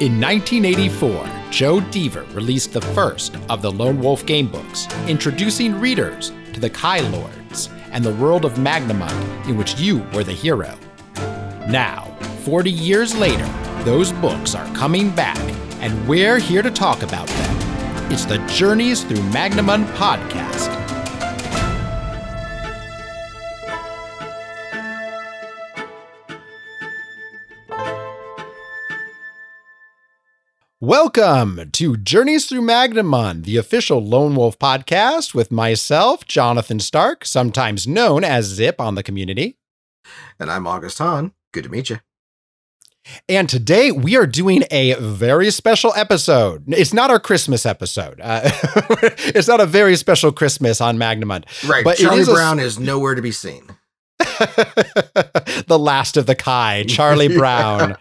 In 1984, Joe Dever released the first of the Lone Wolf game books, introducing readers to the Kai Lords and the world of Magnamund in which you were the hero. Now, 40 years later, those books are coming back, and we're here to talk about them. It's the Journeys Through Magnamund podcast. Welcome to Journeys Through Magnamund, the official Lone Wolf podcast with myself, Jonathan Stark, sometimes known as Zip on the community. And I'm August Hahn. Good to meet you. And today we are doing a very special episode. It's not our Christmas episode. Uh, it's not a very special Christmas on Magnamund. Right. But Charlie Brown is nowhere to be seen. the last of the Kai, Charlie Brown.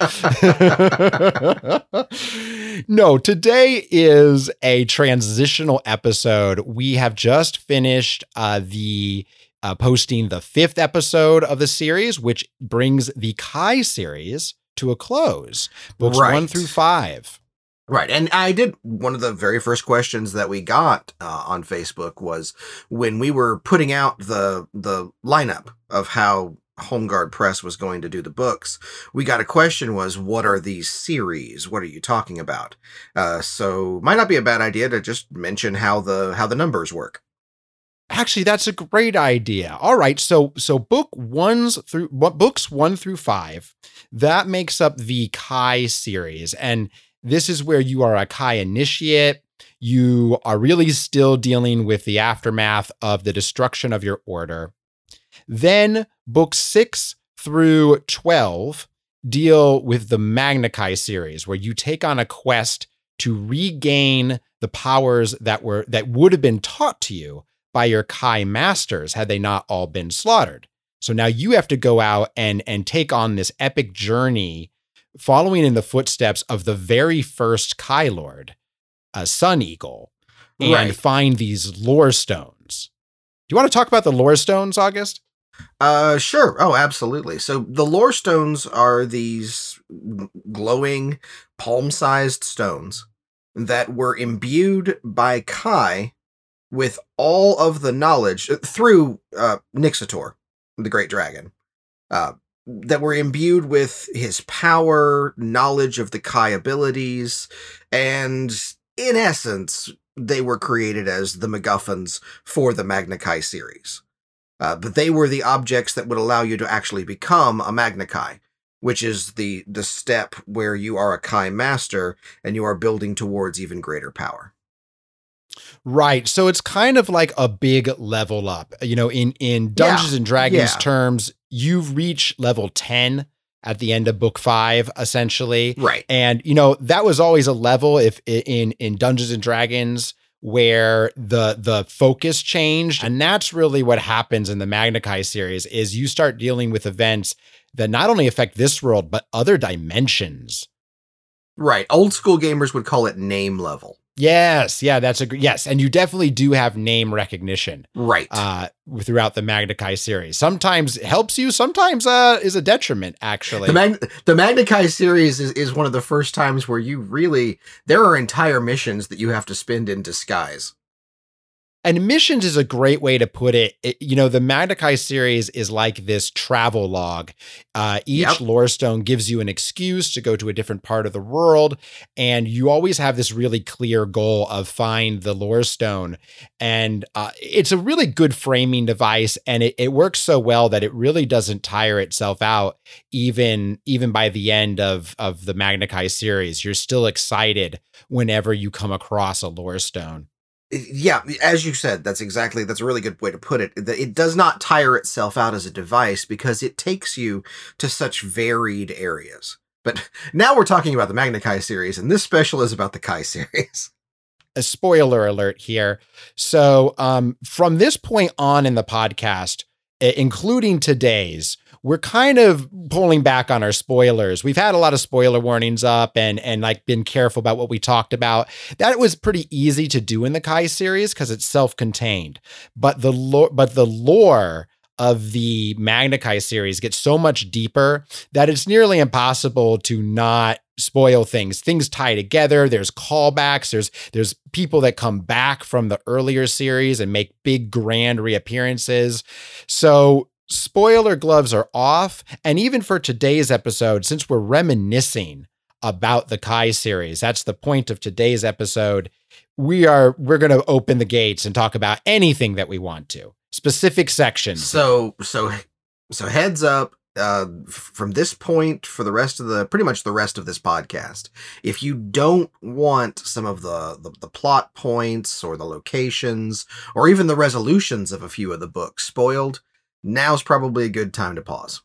no, today is a transitional episode. We have just finished uh, the uh, posting the fifth episode of the series, which brings the Kai series to a close. Books right. one through five. Right. And I did one of the very first questions that we got uh, on Facebook was when we were putting out the the lineup of how Holmgard Press was going to do the books. We got a question was what are these series? What are you talking about? Uh, so might not be a bad idea to just mention how the how the numbers work. Actually, that's a great idea. All right, so so book ones through what books one through five, that makes up the Kai series, and this is where you are a Kai initiate. You are really still dealing with the aftermath of the destruction of your order. Then books six through 12 deal with the Magna Kai series, where you take on a quest to regain the powers that were that would have been taught to you by your Kai masters had they not all been slaughtered. So now you have to go out and and take on this epic journey following in the footsteps of the very first Kai Lord, a Sun Eagle, and right. find these lore stones. Do you want to talk about the lore stones, August? Uh, sure. Oh, absolutely. So the lore stones are these glowing, palm-sized stones that were imbued by Kai with all of the knowledge through uh, Nyxator, the Great Dragon. Uh, that were imbued with his power, knowledge of the Kai abilities, and in essence, they were created as the MacGuffins for the Magna Kai series. Uh, but they were the objects that would allow you to actually become a Magna Kai, which is the the step where you are a Kai master and you are building towards even greater power. Right. So it's kind of like a big level up. You know, in in Dungeons yeah. and Dragons yeah. terms, you've reached level 10 at the end of book 5 essentially. Right. And you know, that was always a level if in in Dungeons and Dragons where the the focus changed and that's really what happens in the Magna Kai series is you start dealing with events that not only affect this world but other dimensions. Right. Old school gamers would call it name level. Yes, yeah, that's a yes, and you definitely do have name recognition, right? Uh, throughout the Magna Kai series, sometimes helps you, sometimes uh, is a detriment. Actually, the Mag- the Magna Kai series is is one of the first times where you really there are entire missions that you have to spend in disguise. And missions is a great way to put it. it you know, the Magna Kai series is like this travel log. Uh, each yep. lore stone gives you an excuse to go to a different part of the world, and you always have this really clear goal of find the lore stone. And uh, it's a really good framing device, and it, it works so well that it really doesn't tire itself out. Even even by the end of of the Magna Kai series, you're still excited whenever you come across a lore stone yeah as you said that's exactly that's a really good way to put it. It does not tire itself out as a device because it takes you to such varied areas. But now we're talking about the magna kai series and this special is about the kai series. A spoiler alert here. So um, from this point on in the podcast including today's we're kind of pulling back on our spoilers. We've had a lot of spoiler warnings up and and like been careful about what we talked about. That was pretty easy to do in the Kai series because it's self-contained. But the lore but the lore of the Magna Kai series gets so much deeper that it's nearly impossible to not spoil things. Things tie together. There's callbacks. There's there's people that come back from the earlier series and make big grand reappearances. So spoiler gloves are off. And even for today's episode, since we're reminiscing about the Kai series, that's the point of today's episode. We are we're going to open the gates and talk about anything that we want to. Specific sections. So so so heads up uh, from this point for the rest of the pretty much the rest of this podcast if you don't want some of the, the, the plot points or the locations or even the resolutions of a few of the books spoiled now's probably a good time to pause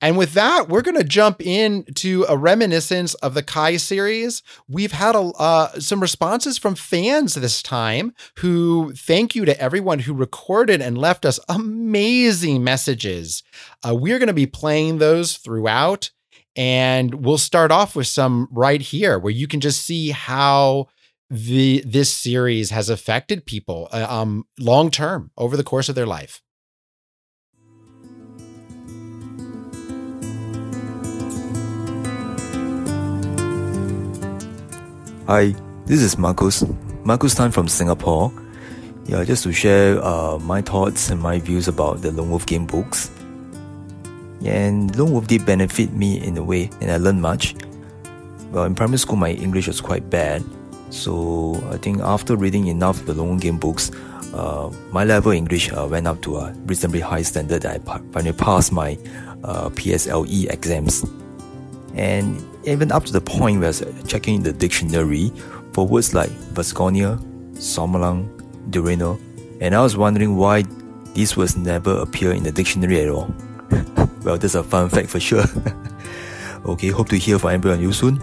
and with that, we're going to jump into a reminiscence of the Kai series. We've had a, uh, some responses from fans this time who thank you to everyone who recorded and left us amazing messages. Uh, we're going to be playing those throughout. And we'll start off with some right here where you can just see how the this series has affected people uh, um, long term over the course of their life. Hi, this is Marcus. Marcus Tan from Singapore. Yeah, just to share uh, my thoughts and my views about the Lone Wolf game books. And Lone Wolf did benefit me in a way, and I learned much. Well, in primary school, my English was quite bad. So I think after reading enough of the Lone Wolf game books, uh, my level English uh, went up to a reasonably high standard that I finally passed my uh, PSLE exams. And even up to the point where I was checking the dictionary for words like Vassagonia, Sommerlund, Durenor, and I was wondering why these words never appear in the dictionary at all. well, that's a fun fact for sure. okay, hope to hear from everyone you soon.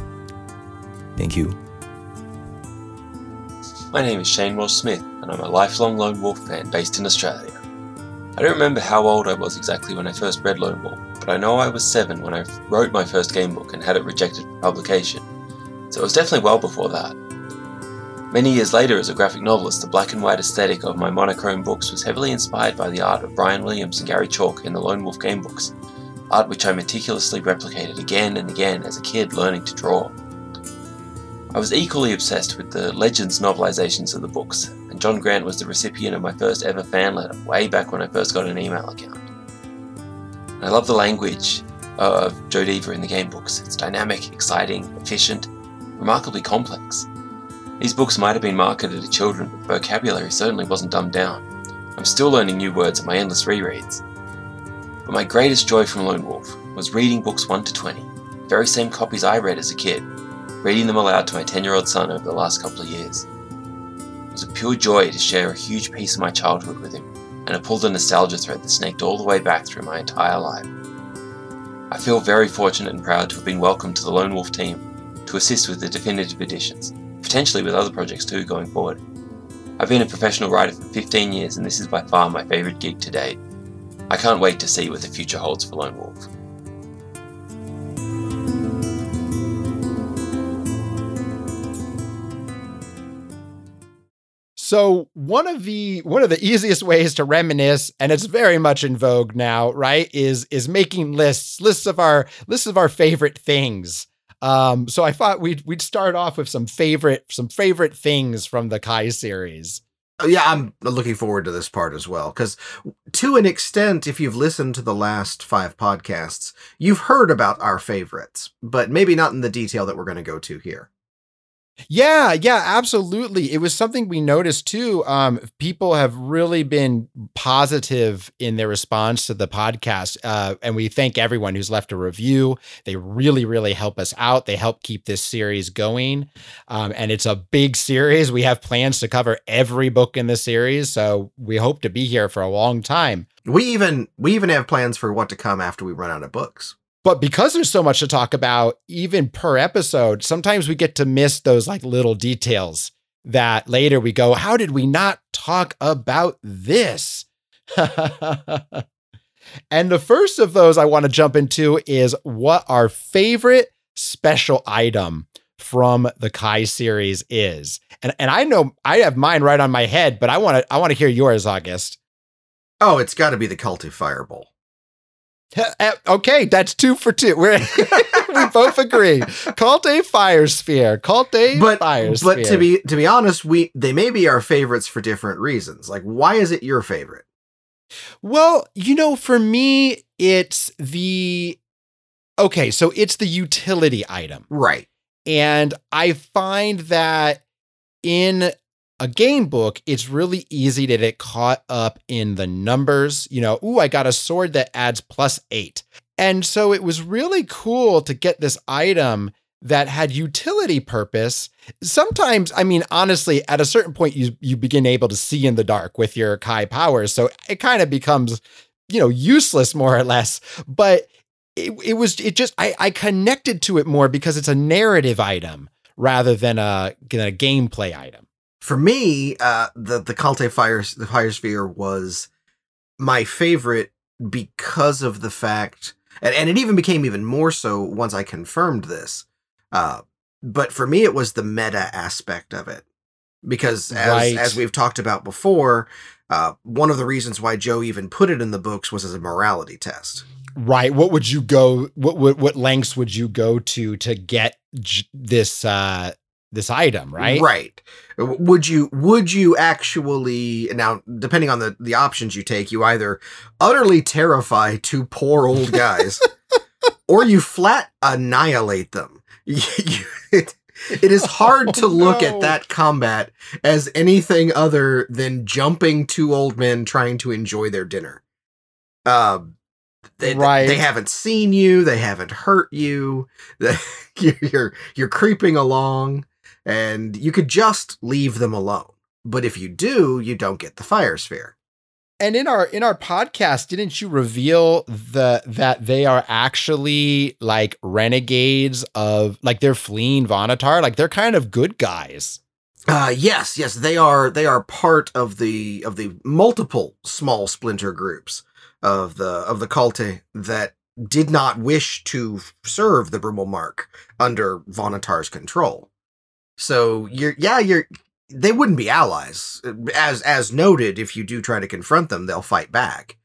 Thank you. My name is Shane Walsh Smith, and I'm a lifelong Lone Wolf fan based in Australia. I don't remember how old I was exactly when I first read Lone Wolf, but I know I was seven when I wrote my first game book and had it rejected for publication, so it was definitely well before that. Many years later, as a graphic novelist, the black and white aesthetic of my monochrome books was heavily inspired by the art of Brian Williams and Gary Chalk in the Lone Wolf game books, art which I meticulously replicated again and again as a kid learning to draw. I was equally obsessed with the Legends novelizations of the books, and John Grant was the recipient of my first ever fan letter way back when I first got an email account. I love the language uh, of Joe Dever in the game books. It's dynamic, exciting, efficient, remarkably complex. These books might have been marketed to children, but vocabulary certainly wasn't dumbed down. I'm still learning new words in my endless rereads. But my greatest joy from Lone Wolf was reading books 1 to 20, the very same copies I read as a kid, reading them aloud to my 10 year old son over the last couple of years. It was a pure joy to share a huge piece of my childhood with him and it pulled a nostalgia thread that snaked all the way back through my entire life. I feel very fortunate and proud to have been welcomed to the Lone Wolf team to assist with the definitive editions, potentially with other projects too going forward. I've been a professional writer for 15 years and this is by far my favourite gig to date. I can't wait to see what the future holds for Lone Wolf. So one of the one of the easiest ways to reminisce, and it's very much in vogue now, right? Is is making lists, lists of our lists of our favorite things. Um, so I thought we'd we'd start off with some favorite some favorite things from the Kai series. Oh, yeah, I'm looking forward to this part as well because, to an extent, if you've listened to the last five podcasts, you've heard about our favorites, but maybe not in the detail that we're going to go to here. Yeah, yeah, absolutely. It was something we noticed too. Um, people have really been positive in their response to the podcast, uh, and we thank everyone who's left a review. They really, really help us out. They help keep this series going, um, and it's a big series. We have plans to cover every book in the series, so we hope to be here for a long time. We even we even have plans for what to come after we run out of books. But because there's so much to talk about, even per episode, sometimes we get to miss those like little details that later we go, how did we not talk about this? and the first of those I want to jump into is what our favorite special item from the Kai series is. And and I know I have mine right on my head, but I want to I want to hear yours, August. Oh, it's got to be the Kalte Fireball. Eh, Okay, that's two for two. We're we both agree. Kalte fire sphere. Kalte But fire sphere. but to be to be honest, we they may be our favorites for different reasons. Like, why is it your favorite? Well, you know, for me, it's the okay, so it's the utility item. Right. And I find that in a game book, it's really easy to get caught up in the numbers. You know, ooh, I got a sword that adds plus eight. And so it was really cool to get this item that had utility purpose. Sometimes, I mean, honestly, at a certain point, you you begin able to see in the dark with your Kai powers. So it kind of becomes, you know, useless more or less. But it, it was it just I, I connected to it more because it's a narrative item rather than a, than a gameplay item. For me, uh, the the Kalte Fire the Fire Sphere was my favorite because of the fact, and, and it even became even more so once I confirmed this. Uh, but for me, it was the meta aspect of it, because as Right. as we've talked about before, uh, one of the reasons why Joe even put it in the books was as a morality test. Right. What would you go what what, what lengths would you go to to get j- this uh this item, right? Right. Would you would you actually now depending on the the options you take, you either utterly terrify two poor old guys or you flat annihilate them. It, it is hard to Oh, look no. at that combat as anything other than jumping two old men trying to enjoy their dinner. Um they, Right. they haven't seen you. They haven't hurt you. You're you're, you're creeping along, and you could just leave them alone. But if you do, you don't get the fire sphere. And in our in our podcast, didn't you reveal the that they are actually like renegades of like they're fleeing Vonotar? Like they're kind of good guys. Uh yes, yes, they are they are part of the of the multiple small splinter groups of the of the Kalte that did not wish to serve the Brumalmarc under Vonotar's control. So you're yeah, you're they wouldn't be allies. As as noted, if you do try to confront them, they'll fight back.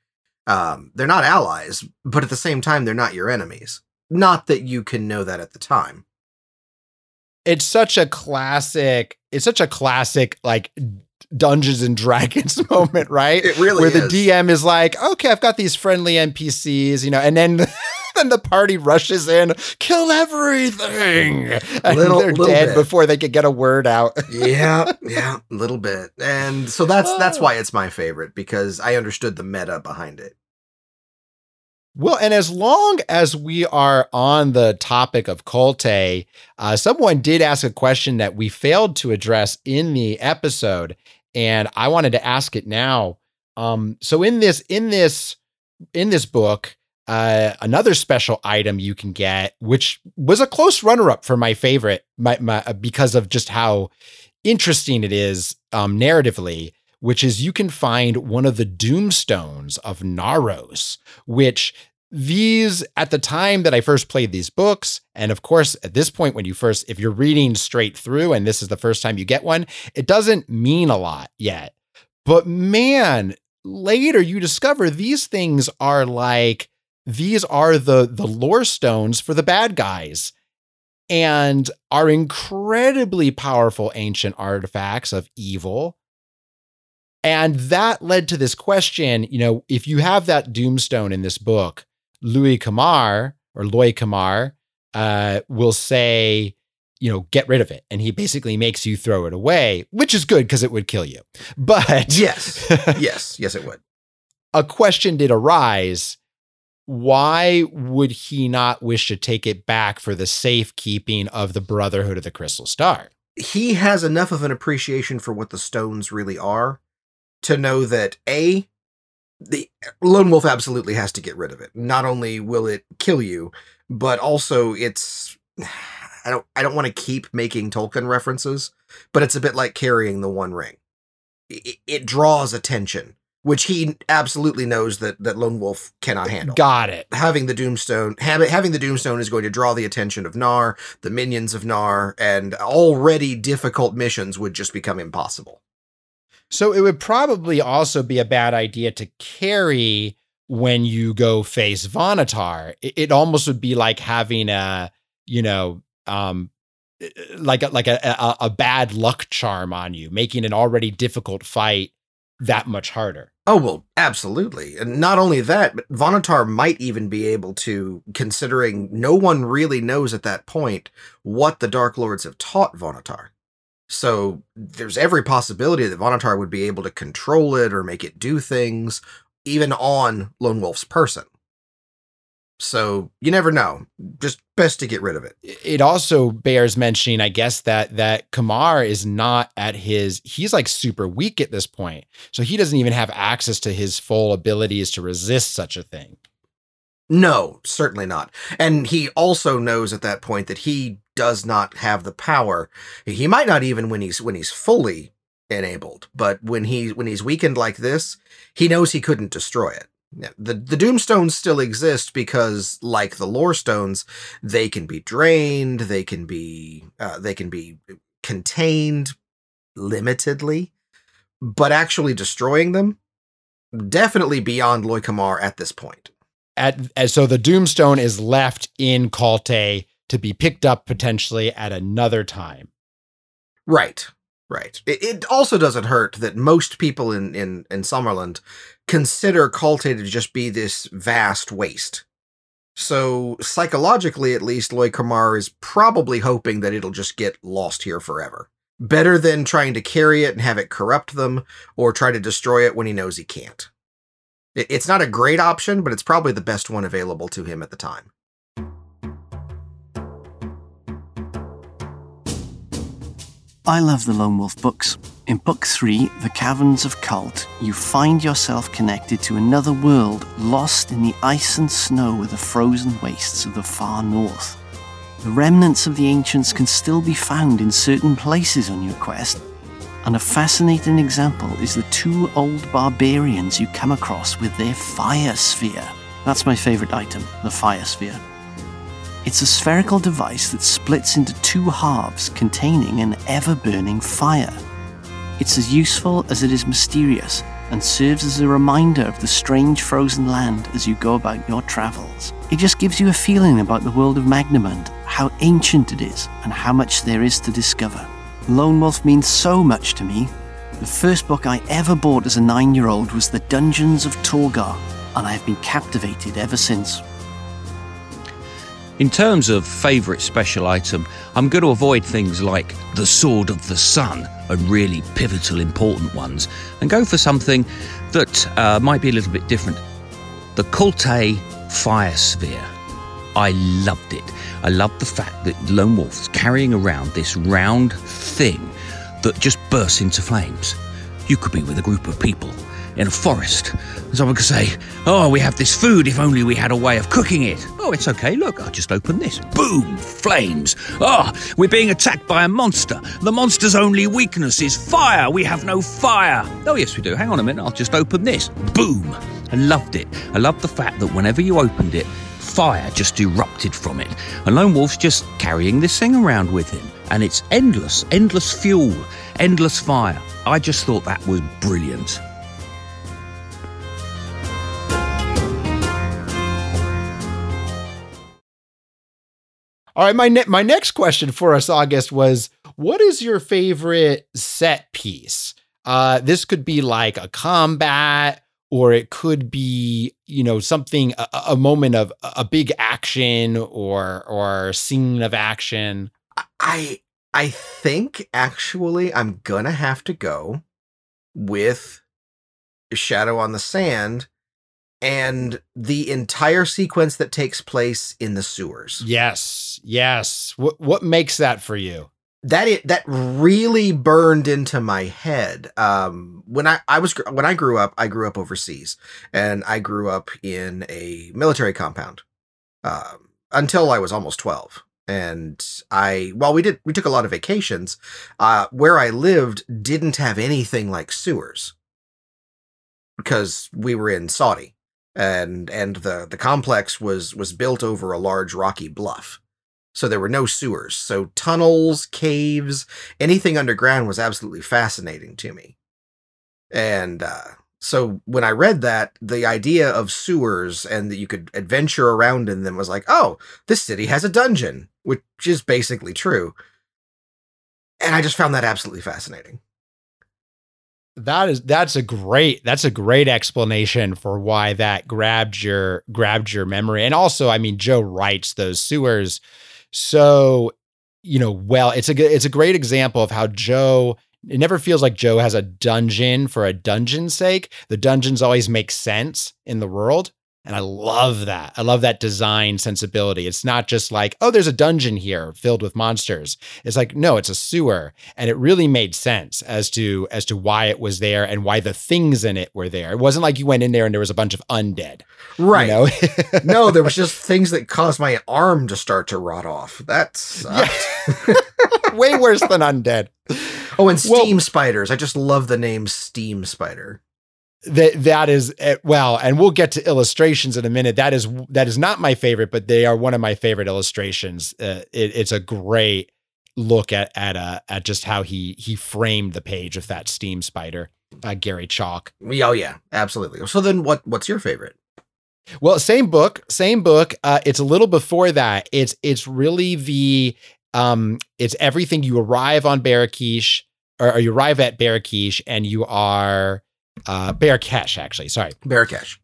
Um, they're not allies, but at the same time, they're not your enemies. Not that you can know that at the time. It's such a classic, it's such a classic like Dungeons and Dragons moment, right? It really where the. DM is like, okay, I've got these friendly NPCs, you know, and then then the party rushes in, kill everything, and Little- they're little dead bit. before they could get a word out. yeah, yeah, a little bit. And so that's that's Oh. why it's my favorite because I understood the meta behind it. Well, and as long as we are on the topic of Kalte, uh, someone did ask a question that we failed to address in the episode, and I wanted to ask it now. Um, so in this in this in this book, uh, another special item you can get, which was a close runner-up for my favorite, my, my uh, because of just how interesting it is um, narratively, which is you can find one of the Doomstones of Naros, which these at the time that I first played these books, and of course at this point when you first, if you're reading straight through and this is the first time you get one, it doesn't mean a lot yet. But man, later you discover these things are like these are the the lore stones for the bad guys and are incredibly powerful ancient artifacts of evil. And that led to this question, you know, if you have that doomstone in this book, Louis Kamar or Loy Kamar uh, will say, you know, get rid of it. And he basically makes you throw it away, which is good because it would kill you. But Yes, yes, yes, it would. a question did arise. Why would he not wish to take it back for the safekeeping of the Brotherhood of the Crystal Star? He has enough of an appreciation for what the stones really are to know that a the lone wolf absolutely has to get rid of it. Not only will it kill you, but also it's I don't I don't want to keep making Tolkien references, but it's a bit like carrying the One Ring. It, it draws attention, which he absolutely knows that that Lone Wolf cannot handle. Got it. having the Doomstone having having the Doomstone is going to draw the attention of Naar, the minions of Naar, and already difficult missions would just become impossible. So it would probably also be a bad idea to carry when you go face Vonotar. It, it almost would be like having a, you know, um, like a, like a, a a bad luck charm on you, making an already difficult fight that much harder. Oh, well, absolutely. And not only that, but Vonotar might even be able to, considering no one really knows at that point what the Dark Lords have taught Vonotar. So there's every possibility that Vonotar would be able to control it or make it do things, even on Lone Wolf's person. So you never know. Just best to get rid of it. It also bears mentioning, I guess, that that Kamar is not at his he's like super weak at this point. So he doesn't even have access to his full abilities to resist such a thing. No, certainly not. And he also knows at that point that he does not have the power. He might not even when he's when he's fully enabled, but when he when he's weakened like this, he knows he couldn't destroy it. The the Doomstones still exist because, like the Lore Stones, they can be drained, they can be uh, they can be contained limitedly, but actually destroying them definitely beyond Loy Kamar at this point. At, so the Doomstone is left in Kalte to be picked up potentially at another time. Right, right. It, it also doesn't hurt that most people in in in Sommerlund consider Kalte to just be this vast waste. So psychologically, at least, Loy Kamar is probably hoping that it'll just get lost here forever. Better than trying to carry it and have it corrupt them, or try to destroy it when he knows he can't. It- It's not a great option, but it's probably the best one available to him at the time. I love the Lone Wolf books. In Book 3, The Caverns of Kalte, you find yourself connected to another world lost in the ice and snow of the frozen wastes of the far north. The remnants of the ancients can still be found in certain places on your quest, and a fascinating example is the two old barbarians you come across with their fire sphere. That's my favorite item, the fire sphere. It's a spherical device that splits into two halves containing an ever burning fire. It's as useful as it is mysterious and serves as a reminder of the strange frozen land as you go about your travels. It just gives you a feeling about the world of Magnamund, how ancient it is, and how much there is to discover. Lone Wolf means so much to me. The first book I ever bought as a nine year old was The Dungeons of Torgar, and I have been captivated ever since. In terms of favourite special item, I'm going to avoid things like the Sword of the Sun and really pivotal important ones, and go for something that uh, might be a little bit different. The Kalte Fire Sphere. I loved it. I loved the fact that Lone Wolf's carrying around this round thing that just bursts into flames. You could be with a group of people in a forest. Someone could say, Oh, we have this food if only we had a way of cooking it. Oh, it's okay. Look, I'll just open this. Boom! Flames. Oh, we're being attacked by a monster. The monster's only weakness is fire. We have no fire. Oh, yes, we do. Hang on a minute. I'll just open this. Boom! I loved it. I loved the fact that whenever you opened it, fire just erupted from it. And Lone Wolf's just carrying this thing around with him. And it's endless, endless fuel, endless fire. I just thought that was brilliant. All right, my ne- my next question for us, August, was what is your favorite set piece? Uh, this could be like a combat, or it could be, you know, something a, a moment of a big action or or scene of action. I I think actually I'm gonna have to go with Shadow on the Sand and the entire sequence that takes place in the sewers. Yes, yes. What what makes that for you? That it that really burned into my head. Um, when I I was when I grew up, I grew up overseas, and I grew up in a military compound um, until I was almost twelve. And I, while we did, we took a lot of vacations. Uh, where I lived didn't have anything like sewers because we were in Saudi, and and the the complex was was built over a large rocky bluff. So there were no sewers. So tunnels, caves, anything underground was absolutely fascinating to me. And uh, so when I read that, the idea of sewers and that you could adventure around in them was like, oh, this city has a dungeon, which is basically true. And I just found that absolutely fascinating. That is that's a great that's a great explanation for why that grabbed your grabbed your memory. And also, I mean, Joe writes those sewers so you know well. It's a it's a great example of how Joe it never feels like Joe has a dungeon for a dungeon's sake. The dungeons always make sense in the world. And I love that. I love that design sensibility. It's not just like, oh, there's a dungeon here filled with monsters. It's like, no, it's a sewer. And it really made sense as to as to why it was there and why the things in it were there. It wasn't like you went in there and there was a bunch of undead. Right. You know? no, there was just things that caused my arm to start to rot off. That's yeah. way worse than undead. Oh, and steam well, spiders. I just love the name steam spider that that is eh, well and we'll get to illustrations in a minute. That is that is not my favorite but they are one of my favorite illustrations. Uh, it, it's a great look at at uh at just how he he framed the page of that steam spider uh, gary chalk. Oh yeah absolutely. So then what what's your favorite? Well same book same book. Uh it's a little before that. It's it's really the um it's everything. You arrive on Barrakeesh or, or you arrive at Barrakeesh and you are uh, Barrakeesh, actually. Sorry. Barrakeesh.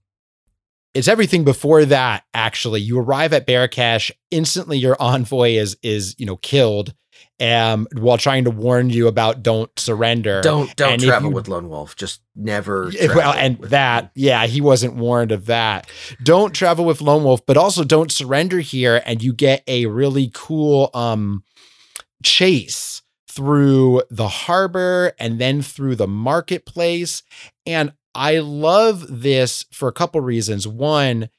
It's everything before that, actually. You arrive at Barrakeesh, instantly your envoy is is, you know, killed. Um, while trying to warn you about don't surrender. Don't don't and travel you, with Lone Wolf. Just never. Well, and that, yeah, he wasn't warned of that. Don't travel with Lone Wolf, but also don't surrender here, and you get a really cool um chase through the harbor and then through the marketplace. And I love this for a couple reasons. One,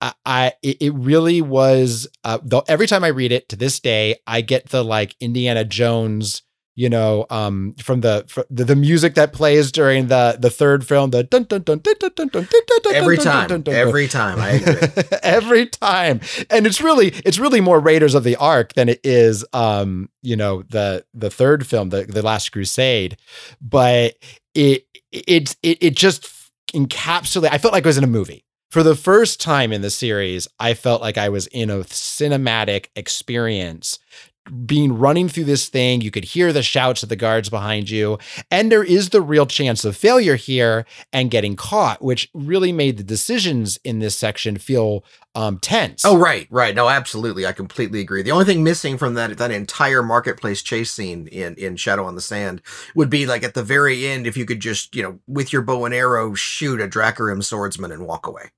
I, I it really was uh, though every time I read it to this day, I get the like Indiana Jones you know, um, from the, from the the music that plays during the the third film, the dun dun dun dun dun dun dun dun every time, every time, I agree, every time, and it's really it's really more Raiders of the Ark than it is, um, you know, the the third film, the the Last Crusade, but it it's it it just encapsulate. I felt like I was in a movie for the first time in the series. I felt like I was in a cinematic experience being running through this thing. You could hear the shouts of the guards behind you. And there is the real chance of failure here and getting caught, which really made the decisions in this section feel um, tense. Oh, right, right. No, absolutely. I completely agree. The only thing missing from that that entire marketplace chase scene in, in Shadow on the Sand would be like at the very end, if you could just, you know, with your bow and arrow, shoot a Drakkarim swordsman and walk away.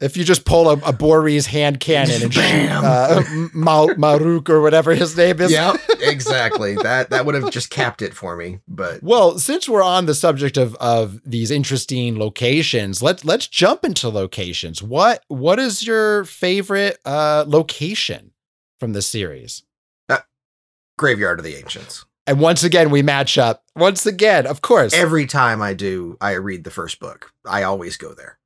If you just pull a, a Boris hand cannon and shoot uh, Maruk or whatever his name is. Yeah, exactly. that that would have just capped it for me. But well, since we're on the subject of of these interesting locations, let's let's jump into locations. What what is your favorite uh, location from the series? Uh, Graveyard of the Ancients. And once again, we match up. Once again, of course. Every time I do, I read the first book. I always go there.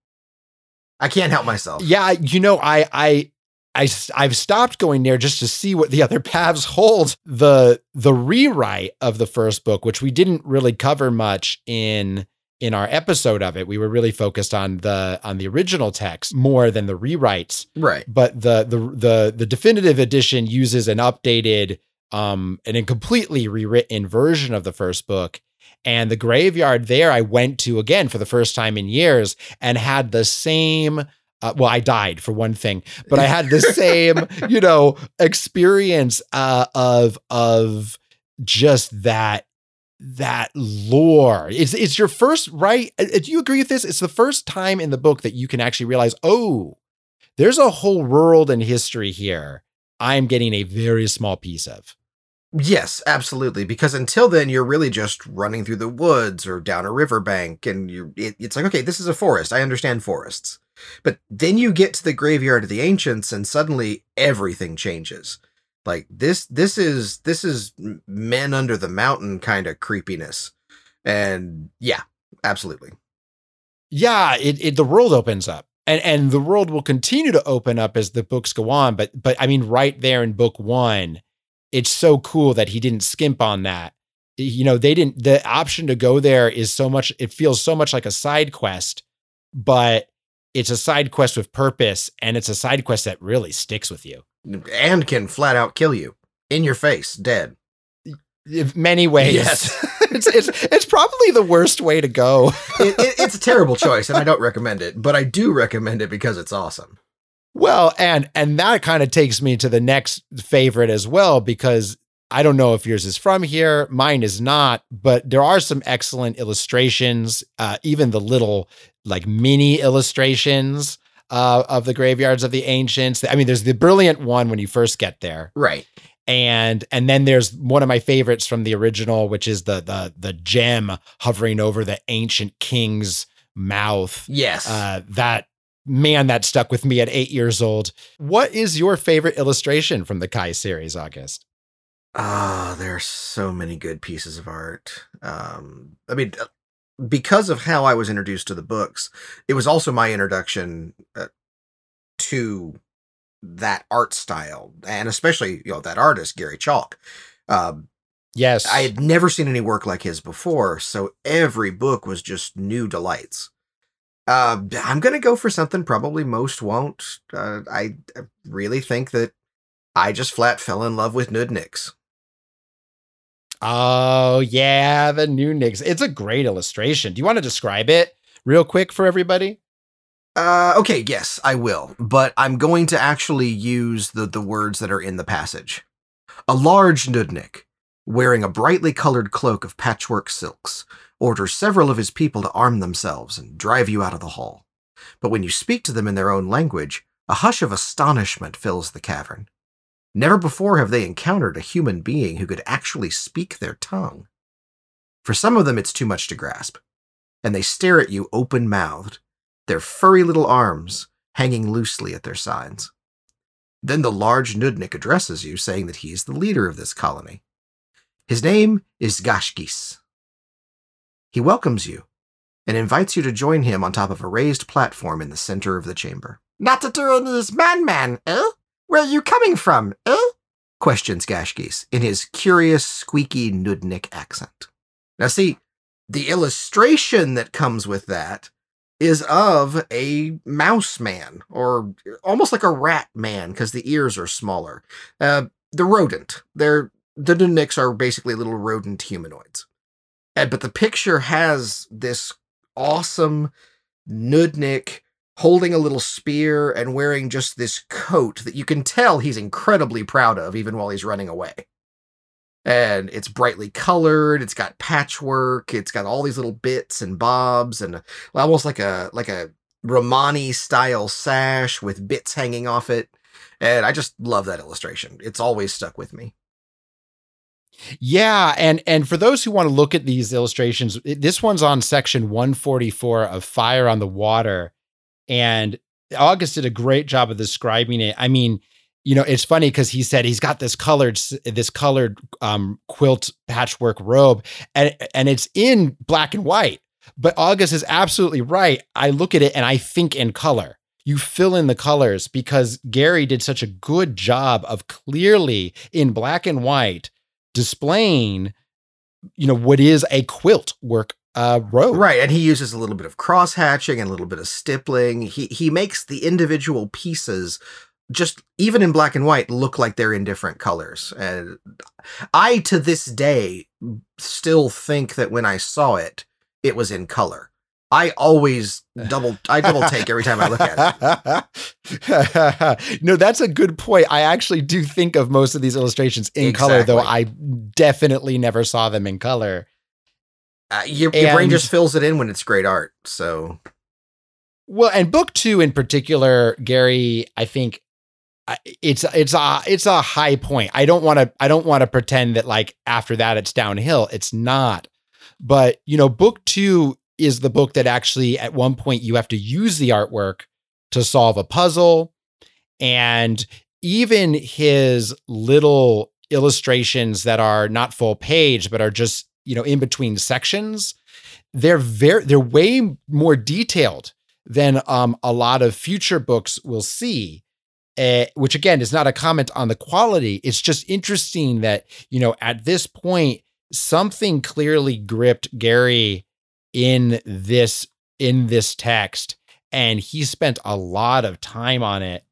I can't help myself. Yeah, you know, I I I I've stopped going there just to see what the other paths hold. The the rewrite of the first book, which we didn't really cover much in in our episode of it, we were really focused on the on the original text more than the rewrites. Right. But the the the the definitive edition uses an updated um and a completely rewritten version of the first book and the graveyard there, I went to again for the first time in years and had the same. Uh, well, I died for one thing, but I had the same, you know, experience uh, of of just that that lore. It's it's your first right. Uh, do you agree with this? It's the first time in the book that you can actually realize, oh, there's a whole world and history here. I'm getting a very small piece of. Yes, absolutely. Because until then, you're really just running through the woods or down a riverbank, and you it, it's like, okay, this is a forest. I understand forests. But then you get to the graveyard of the ancients, and suddenly everything changes. Like this, this is this is men under the mountain kind of creepiness, and yeah, absolutely. Yeah, it, it the world opens up and and the world will continue to open up as the books go on but but i mean right there in book one it's so cool that he didn't skimp on that you know, they didn't the option to go there is so much it feels so much like a side quest, but it's a side quest with purpose and it's a side quest that really sticks with you. And can flat out kill you in your face, dead. In many ways. Yes. it's, it's it's probably the worst way to go. it, it, it's a terrible choice, and I don't recommend it, but I do recommend it because it's awesome. Well, and and that kind of takes me to the next favorite as well because I don't know if yours is from here, mine is not, but there are some excellent illustrations, uh, even the little like mini illustrations uh, of the graveyards of the ancients. I mean, there's the brilliant one when you first get there, Right. and and then there's one of my favorites from the original, which is the the the gem hovering over the ancient king's mouth. Yes. Uh, that man that stuck with me at eight years old. What is your favorite illustration from the Kai series, August? Ah, there are so many good pieces of art. Um, I mean, uh, because of how I was introduced to the books, it was also my introduction uh, to that art style, and especially you know that artist Gary Chalk. Um, Yes, I had never seen any work like his before, so every book was just new delights. Uh, I'm gonna go for something probably most won't. Uh, I, I really think that I just flat fell in love with Noodnics. Oh yeah, the new Nix. It's a great illustration. Do you want to describe it real quick for everybody? Uh, okay, yes, I will, but I'm going to actually use the the words that are in the passage. A large Noodnic, wearing a brightly colored cloak of patchwork silks, orders several of his people to arm themselves and drive you out of the hall. But when you speak to them in their own language, a hush of astonishment fills the cavern. Never before have they encountered a human being who could actually speak their tongue. For some of them, it's too much to grasp, and they stare at you open mouthed, their furry little arms hanging loosely at their sides. Then the large Noodnic addresses you, saying that he is the leader of this colony. His name is Gashgiss. He welcomes you and invites you to join him on top of a raised platform in the center of the chamber. Nataturanese man man, eh? Where are you coming from, eh? questions Gashgiss in his curious, squeaky Noodnic accent. Now, see, the illustration that comes with that is of a mouse man, or almost like a rat man, because the ears are smaller. Uh, the rodent. They're the Noodnics are basically little rodent humanoids. Uh, but the picture has this awesome Noodnic holding a little spear and wearing just this coat that you can tell he's incredibly proud of, even while he's running away. And it's brightly colored. It's got patchwork. It's got all these little bits and bobs, and almost like a like a Romani style sash with bits hanging off it. And I just love that illustration. It's always stuck with me. Yeah, and and for those who want to look at these illustrations, this one's on section 144 of Fire on the Water, and August did a great job of describing it. I mean, you know, it's funny because he said he's got this colored this colored um, quilt patchwork robe, and and it's in black and white. But August is absolutely right. I look at it and I think in color. You fill in the colors because Gary did such a good job of clearly in black and white displaying you know what is a quilt work uh robe Right, and he uses a little bit of cross hatching and a little bit of stippling. He he makes the individual pieces just even in black and white look like they're in different colors. And I to this day still think that when I saw it, it was in color. I always double I double take every time I look at it. no, that's a good point. I actually do think of most of these illustrations in color, though I definitely never saw them in color. Uh, your, your brain just fills it in when it's great art. So Well, and book two in particular, Gary, I think it's it's a it's a high point. I don't want to I don't want to pretend that like after that it's downhill. It's not. But you know, book two is the book that actually at one point you have to use the artwork to solve a puzzle, and even his little illustrations that are not full page but are just you know in between sections they're very they're way more detailed than um, a lot of future books will see. Uh, which again is not a comment on the quality. It's just interesting that you know at this point something clearly gripped Gary in this in this text and he spent a lot of time on it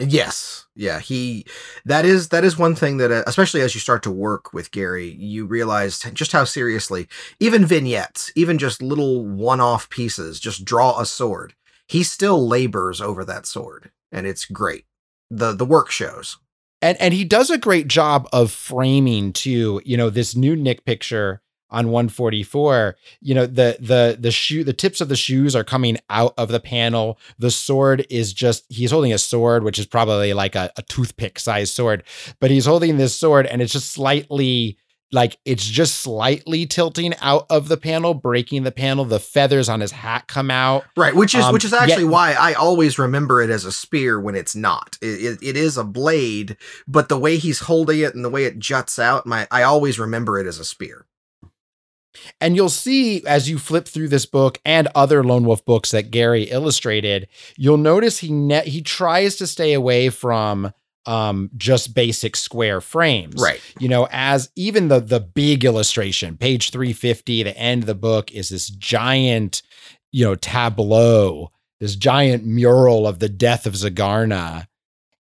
Yes. Yeah, he that is that is one thing that uh, especially as you start to work with Gary, you realize just how seriously even vignettes, even just little one-off pieces, just draw a sword. He still labors over that sword and it's great. The the work shows. and and he does a great job of framing too you know this Noodnic picture on 144 you know the the the shoe the tips of the shoes are coming out of the panel the sword is just he's holding a sword which is probably like a, a toothpick size sword but he's holding this sword and it's just slightly like it's just slightly tilting out of the panel breaking the panel the feathers on his hat come out Right, which is Um, which is actually yet- why I always remember it as a spear when it's not. It, it, it is a blade, but the way he's holding it and the way it juts out, my I always remember it as a spear. And you'll see as you flip through this book and other Lone Wolf books that Gary illustrated, you'll notice he ne- he tries to stay away from um just basic square frames. Right. You know, as even the the big illustration, page 350, the end of the book is this giant, you know, tableau, this giant mural of the death of Zagarna.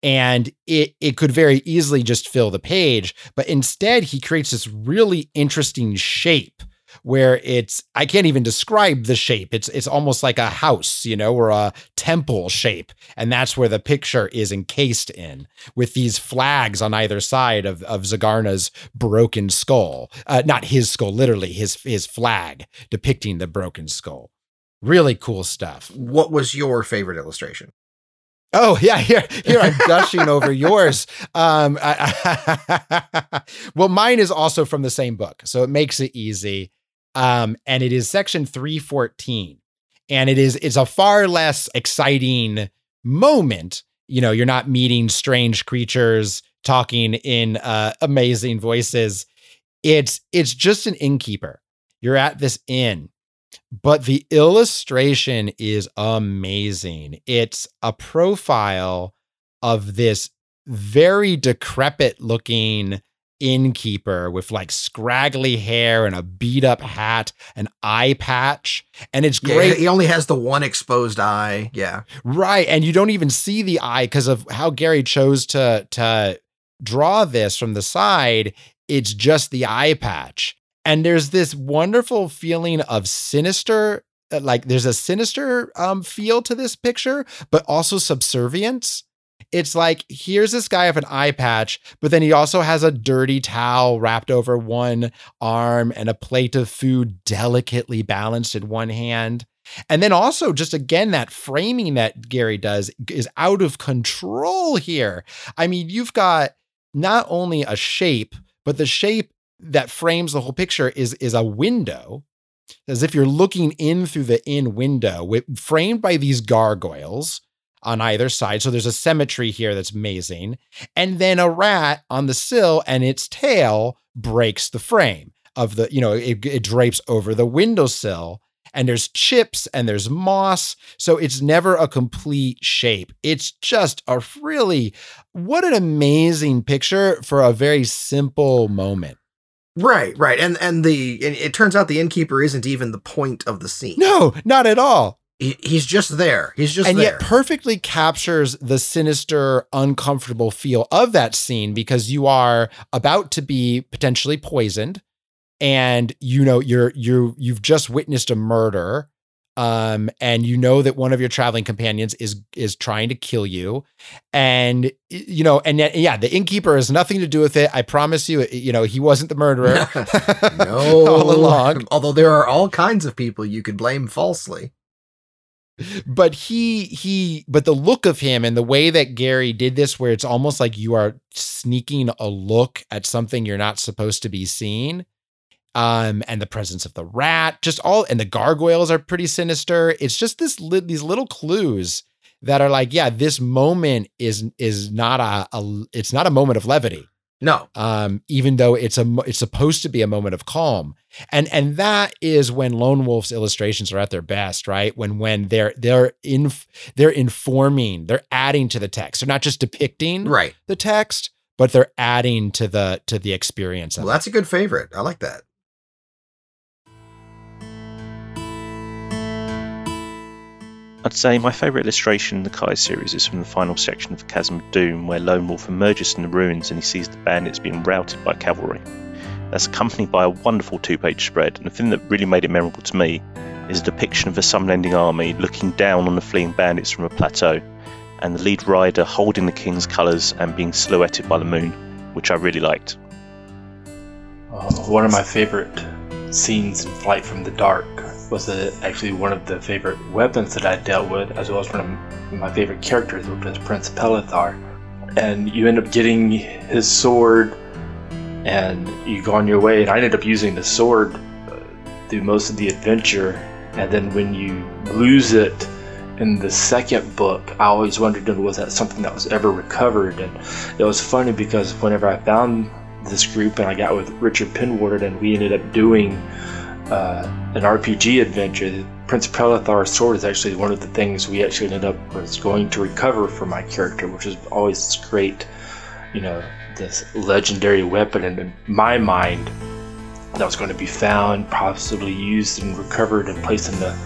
And it it could very easily just fill the page, but instead he creates this really interesting shape where it's I can't even describe the shape. It's it's almost like a house, you know, or a temple shape, and that's where the picture is encased in, with these flags on either side of of Zagarna's broken skull. Uh, not his skull, literally his his flag depicting the broken skull. Really cool stuff. What was your favorite illustration? Oh yeah, here here I'm gushing over yours. Um, I- well, mine is also from the same book, so it makes it easy. Um, and it is section 314, and it is it's a far less exciting moment. You know, you're not meeting strange creatures talking in uh, amazing voices. It's it's just an innkeeper. You're at this inn but the illustration is amazing. It's a profile of this very decrepit looking innkeeper with like scraggly hair and a beat up hat, an eye patch, and it's Yeah, great. he only has the one exposed eye. Yeah. Right. And you don't even see the eye because of how Gary chose to to draw this from the side. It's just the eye patch. And there's this wonderful feeling of sinister, uh, like there's a sinister um, feel to this picture, but also subservience. It's like here's this guy with an eye patch, but then he also has a dirty towel wrapped over one arm and a plate of food delicately balanced in one hand. And then also, just again, that framing that Gary does is out of control here. I mean, you've got not only a shape, but the shape that frames the whole picture is is a window, as if you're looking in through the in window, wi- framed by these gargoyles on either side. So there's a symmetry here that's amazing. And then a rat on the sill, and its tail breaks the frame of the, you know, it, it drapes over the windowsill and there's chips and there's moss. So it's never a complete shape. It's just a really, what an amazing picture for a very simple moment. Right, right. And and the and it turns out the innkeeper isn't even the point of the scene. No, not at all. He, he's just there. He's just and there. yet perfectly captures the sinister, uncomfortable feel of that scene because you are about to be potentially poisoned, and you know you're you you've just witnessed a murder, um, and you know that one of your traveling companions is is trying to kill you, and you know, and yet, yeah, the innkeeper has nothing to do with it. I promise you, you know, he wasn't the murderer. no, all along. Although there are all kinds of people you could blame falsely. But he he but the look of him and the way that Gary did this where it's almost like you are sneaking a look at something you're not supposed to be seeing um and the presence of the rat just all and the gargoyles are pretty sinister. It's just this li- these little clues that are like yeah this moment is is not a, a it's not a moment of levity No, um, even though it's a it's supposed to be a moment of calm, and and that is when Lone Wolf's illustrations are at their best, right? When when they're they're in they're informing, they're adding to the text. They're not just depicting right. the text, but they're adding to the to the experience. Well, that's a good favorite. I like that. I'd say my favourite illustration in the Kai series is from the final section of Chasm of Doom, where Lone Wolf emerges from the ruins and he sees the bandits being routed by cavalry. That's accompanied by a wonderful two page spread, and the thing that really made it memorable to me is a depiction of the Sommlending army looking down on the fleeing bandits from a plateau, and the lead rider holding the king's colours and being silhouetted by the moon, which I really liked. Uh, one of my favorite scenes in Flight from the Dark was uh, actually one of the favorite weapons that I dealt with, as well as one of my favorite characters, which was Prince Pelathar. And you end up getting his sword, and you go on your way. And I ended up using the sword uh, through most of the adventure. And then when you lose it in the second book, I always wondered was that something that was ever recovered. And it was funny because whenever I found this group and I got with Richard Penward and we ended up doing uh, an RPG adventure. Prince Pelathar's sword is actually one of the things we actually ended up was going to recover for my character, which is always this great, you know, this legendary weapon. And in my mind, that was going to be found, possibly used and recovered and placed in the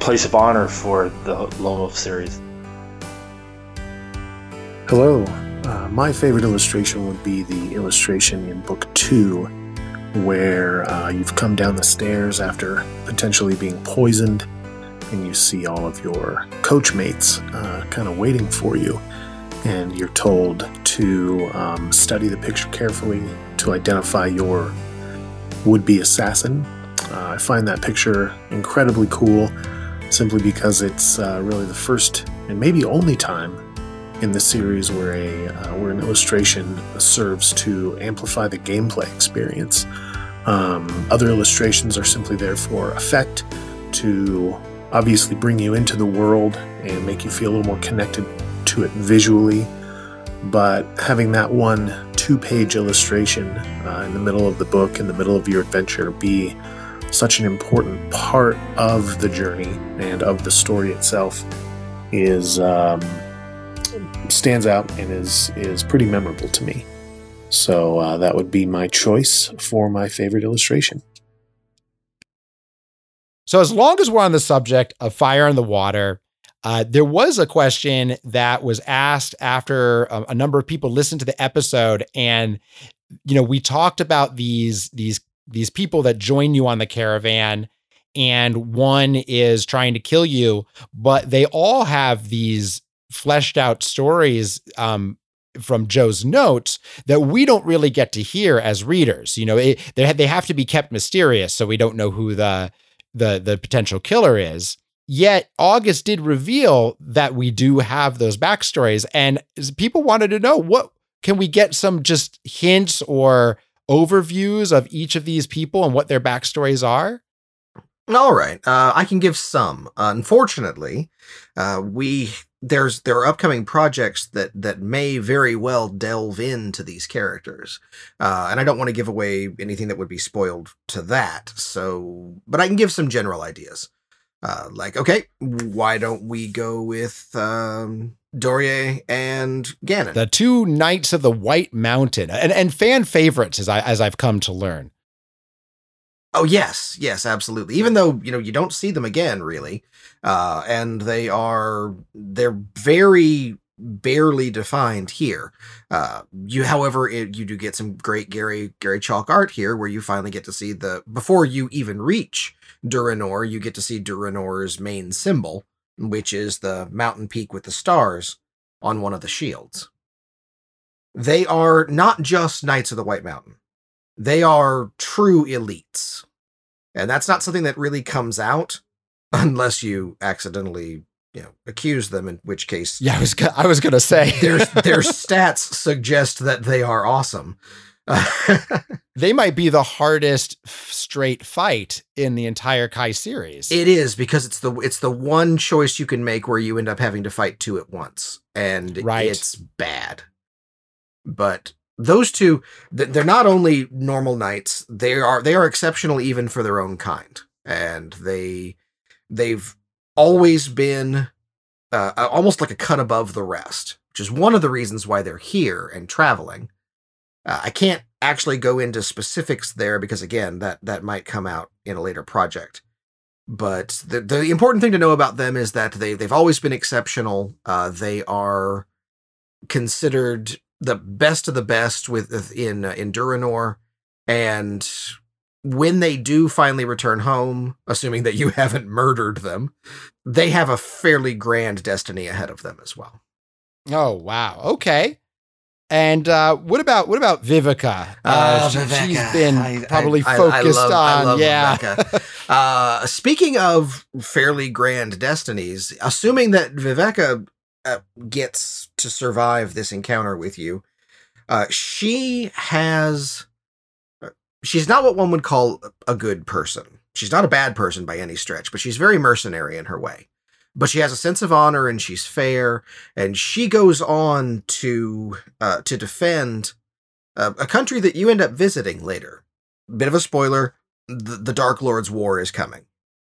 place of honor for the Lone Wolf series. Hello. Uh, my favorite illustration would be the illustration in book two where uh, you've come down the stairs after potentially being poisoned, and you see all of your coach mates uh, kind of waiting for you, and you're told to um, study the picture carefully to identify your would be assassin. Uh, I find that picture incredibly cool simply because it's uh, really the first and maybe only time in the series where a uh, where an illustration serves to amplify the gameplay experience. Um, other illustrations are simply there for effect to obviously bring you into the world and make you feel a little more connected to it visually. But having that one two page illustration uh, in the middle of the book, in the middle of your adventure, be such an important part of the journey and of the story itself is um, stands out and is is pretty memorable to me. So uh, that would be my choice for my favorite illustration. So as long as we're on the subject of fire in the water, uh, there was a question that was asked after a, a number of people listened to the episode, and you know we talked about these these these people that join you on the caravan and one is trying to kill you, but they all have these fleshed out stories um, from Joe's notes that we don't really get to hear as readers. You know, it, they they have to be kept mysterious, so we don't know who the the the potential killer is. Yet August did reveal that we do have those backstories, and people wanted to know what can we get some just hints or overviews of each of these people and what their backstories are. All right, uh, I can give some. Unfortunately, uh, we there's there are upcoming projects that that may very well delve into these characters, uh, and I don't want to give away anything that would be spoiled to that. So, but I can give some general ideas. Uh, like, okay, why don't we go with um, Dorier and Ganon, the two knights of the White Mountain, and and fan favorites, as I as I've come to learn. Oh yes, yes, absolutely. Even though you know you don't see them again, really, uh, and they are they're very barely defined here. Uh, you, however, it, you do get some great Gary Gary Chalk art here, where you finally get to see the before you even reach Durenor, you get to see Durenor's main symbol, which is the mountain peak with the stars on one of the shields. They are not just Knights of the White Mountain they are true elites. And that's not something that really comes out unless you accidentally, you know, accuse them, in which case Yeah, I was I was going to say their their stats suggest that they are awesome. they might be the hardest straight fight in the entire Kai series. It is because it's the it's the one choice you can make where you end up having to fight two at once, and right. it's bad. But those two they're not only normal knights they are they are exceptional even for their own kind and they they've always been uh, almost like a cut above the rest which is one of the reasons why they're here and traveling. Uh, I can't actually go into specifics there because again, that that might come out in a later project. But the the important thing to know about them is that they they've always been exceptional. Uh, they are considered the best of the best with in uh, in Durenor, and when they do finally return home, assuming that you haven't murdered them, they have a fairly grand destiny ahead of them as well. Oh wow. Okay. And uh, what about what about Viveka? Uh, Oh, she, Viveka. has been I- probably I- I focused love- I on love yeah. Viveka. Uh, speaking of fairly grand destinies, assuming that Viveka uh, gets to survive this encounter with you, uh, she has. uh, She's not what one would call a good person. She's not a bad person by any stretch, but she's very mercenary in her way. But she has a sense of honor and she's fair, and she goes on to uh, to defend uh, a country that you end up visiting later. Bit of a spoiler: the, the Dark Lord's War is coming,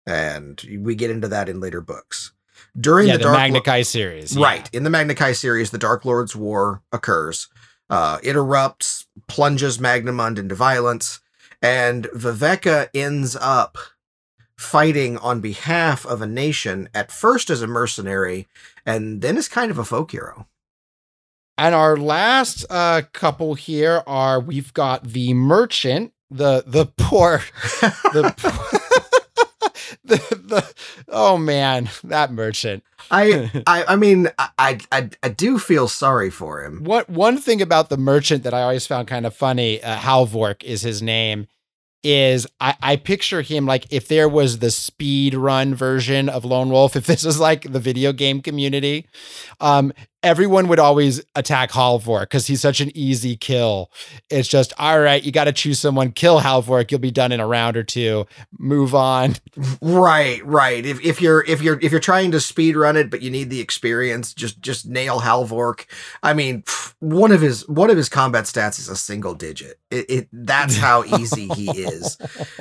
and we get into that in later books. During yeah, the, the, Dark Magna Lo- Kai series. yeah. Right. In the Magna Kai series, the Dark Lord's War occurs. Uh, it erupts, plunges Magnamund into violence, and Viveka ends up fighting on behalf of a nation, at first as a mercenary, and then as kind of a folk hero. And our last uh, couple here are we've got the merchant, the the poor, the the, the oh man, that merchant. I, I, I mean, I, I, I do feel sorry for him. What one thing about the merchant that I always found kind of funny, uh, Halvorc is his name, is I, I picture him like if there was the speed run version of Lone Wolf, if this was like the video game community, um, everyone would always attack Halvorc because he's such an easy kill. It's just all right, you got to choose someone, kill Halvorc, you'll be done in a round or two, move on. Right, right. If if you're if you're if you're trying to speed run it, but you need the experience, just just nail Halvorc. I mean, one of his one of his combat stats is a single digit. It, it that's how easy he is,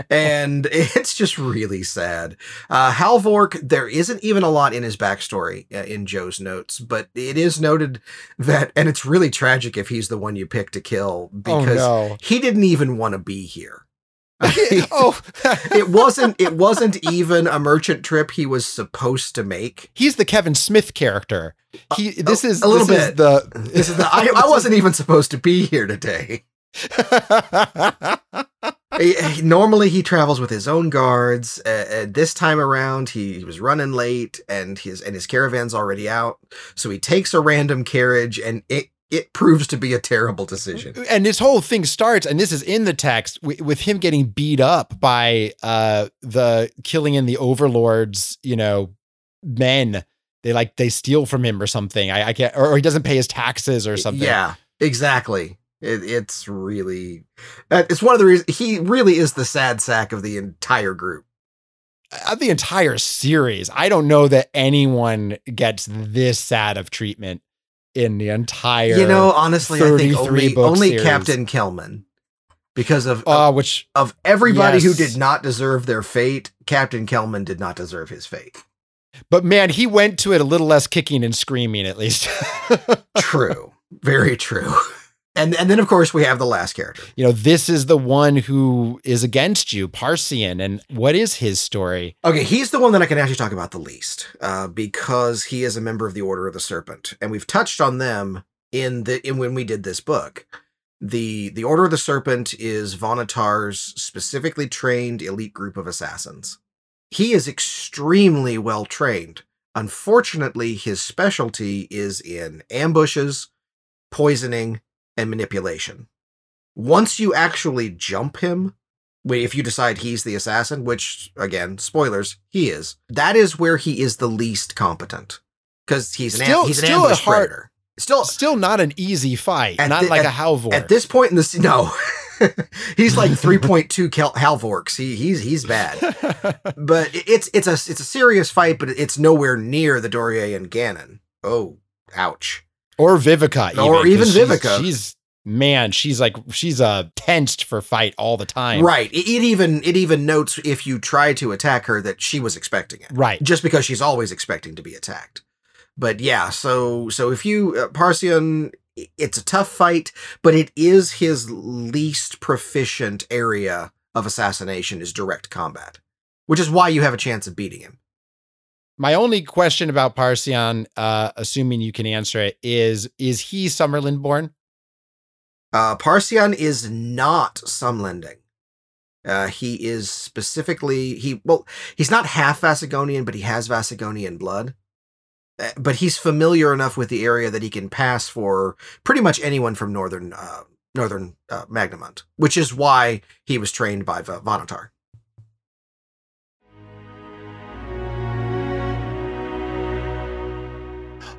and it's just really sad. Uh, Halvorc, there isn't even a lot in his backstory uh, in Joe's notes, but it is noted that, and it's really tragic if he's the one you pick to kill oh, because oh no. he didn't even want to be here. oh, it wasn't it wasn't even a merchant trip he was supposed to make. he's the Kevin Smith character. He uh, this is a little this is bit. the This is the I, I wasn't even supposed to be here today. Normally he travels with his own guards. Uh, uh, this time around he, he was running late and his and his caravan's already out. So he takes a random carriage and it it proves to be a terrible decision. and this whole thing starts, and this is in the text with, with him getting beat up by uh the killing in the overlords, you know, men. They like they steal from him or something. I, I can't, or, or he doesn't pay his taxes or something. Yeah, exactly. It, it's really uh, it's one of the reasons he really is the sad sack of the entire group. Of the entire series, I don't know that anyone gets this sad of treatment in the entire. You know, honestly, I think only only series. Captain Kelman. Because of, uh, of which of everybody who did not deserve their fate, Captain Kelman did not deserve his fate. but man, he went to it a little less kicking and screaming at least. True. Very true. And and then of course we have the last character. you know, this is the one who is against you, Parsion. And what is his story? Okay, he's the one that I can actually talk about the least, uh, because he is a member of the Order of the Serpent, and we've touched on them in the in when we did this book. the The Order of the Serpent is Vonotar's specifically trained elite group of assassins. He is extremely well trained. Unfortunately, his specialty is in ambushes, poisoning, and manipulation. Once you actually jump him, Wait, if you decide he's the assassin, which again, spoilers, he is. That is where he is the least competent because he's an am- Still- an still a ambush hard- predator. Still, Still not an easy fight, not the- like a Halvor. at this point in the no, he's like three point two Cal- Halvorcs. He he's he's bad, but it's it's a it's a serious fight, but it's nowhere near the Dorier and Ganon. Oh, ouch. Or Viveka, even, Or even she's- Viveka. She's man, she's like she's uh tensed for fight all the time. Right. It, it even it even notes if you try to attack her that she was expecting it. Right. just because she's always expecting to be attacked. But yeah, so so if you uh, it's a tough fight, but it is his least proficient area of assassination is direct combat, which is why you have a chance of beating him. My only question about Parsion, uh, assuming you can answer it, is is he Sommerlund born? Uh, Parsion is not Sommlending. Uh, he is specifically he well he's not half Vassagonian, but he has Vassagonian blood. Uh, but he's familiar enough with the area that he can pass for pretty much anyone from northern uh, northern uh, which is why he was trained by Va- Vonotar.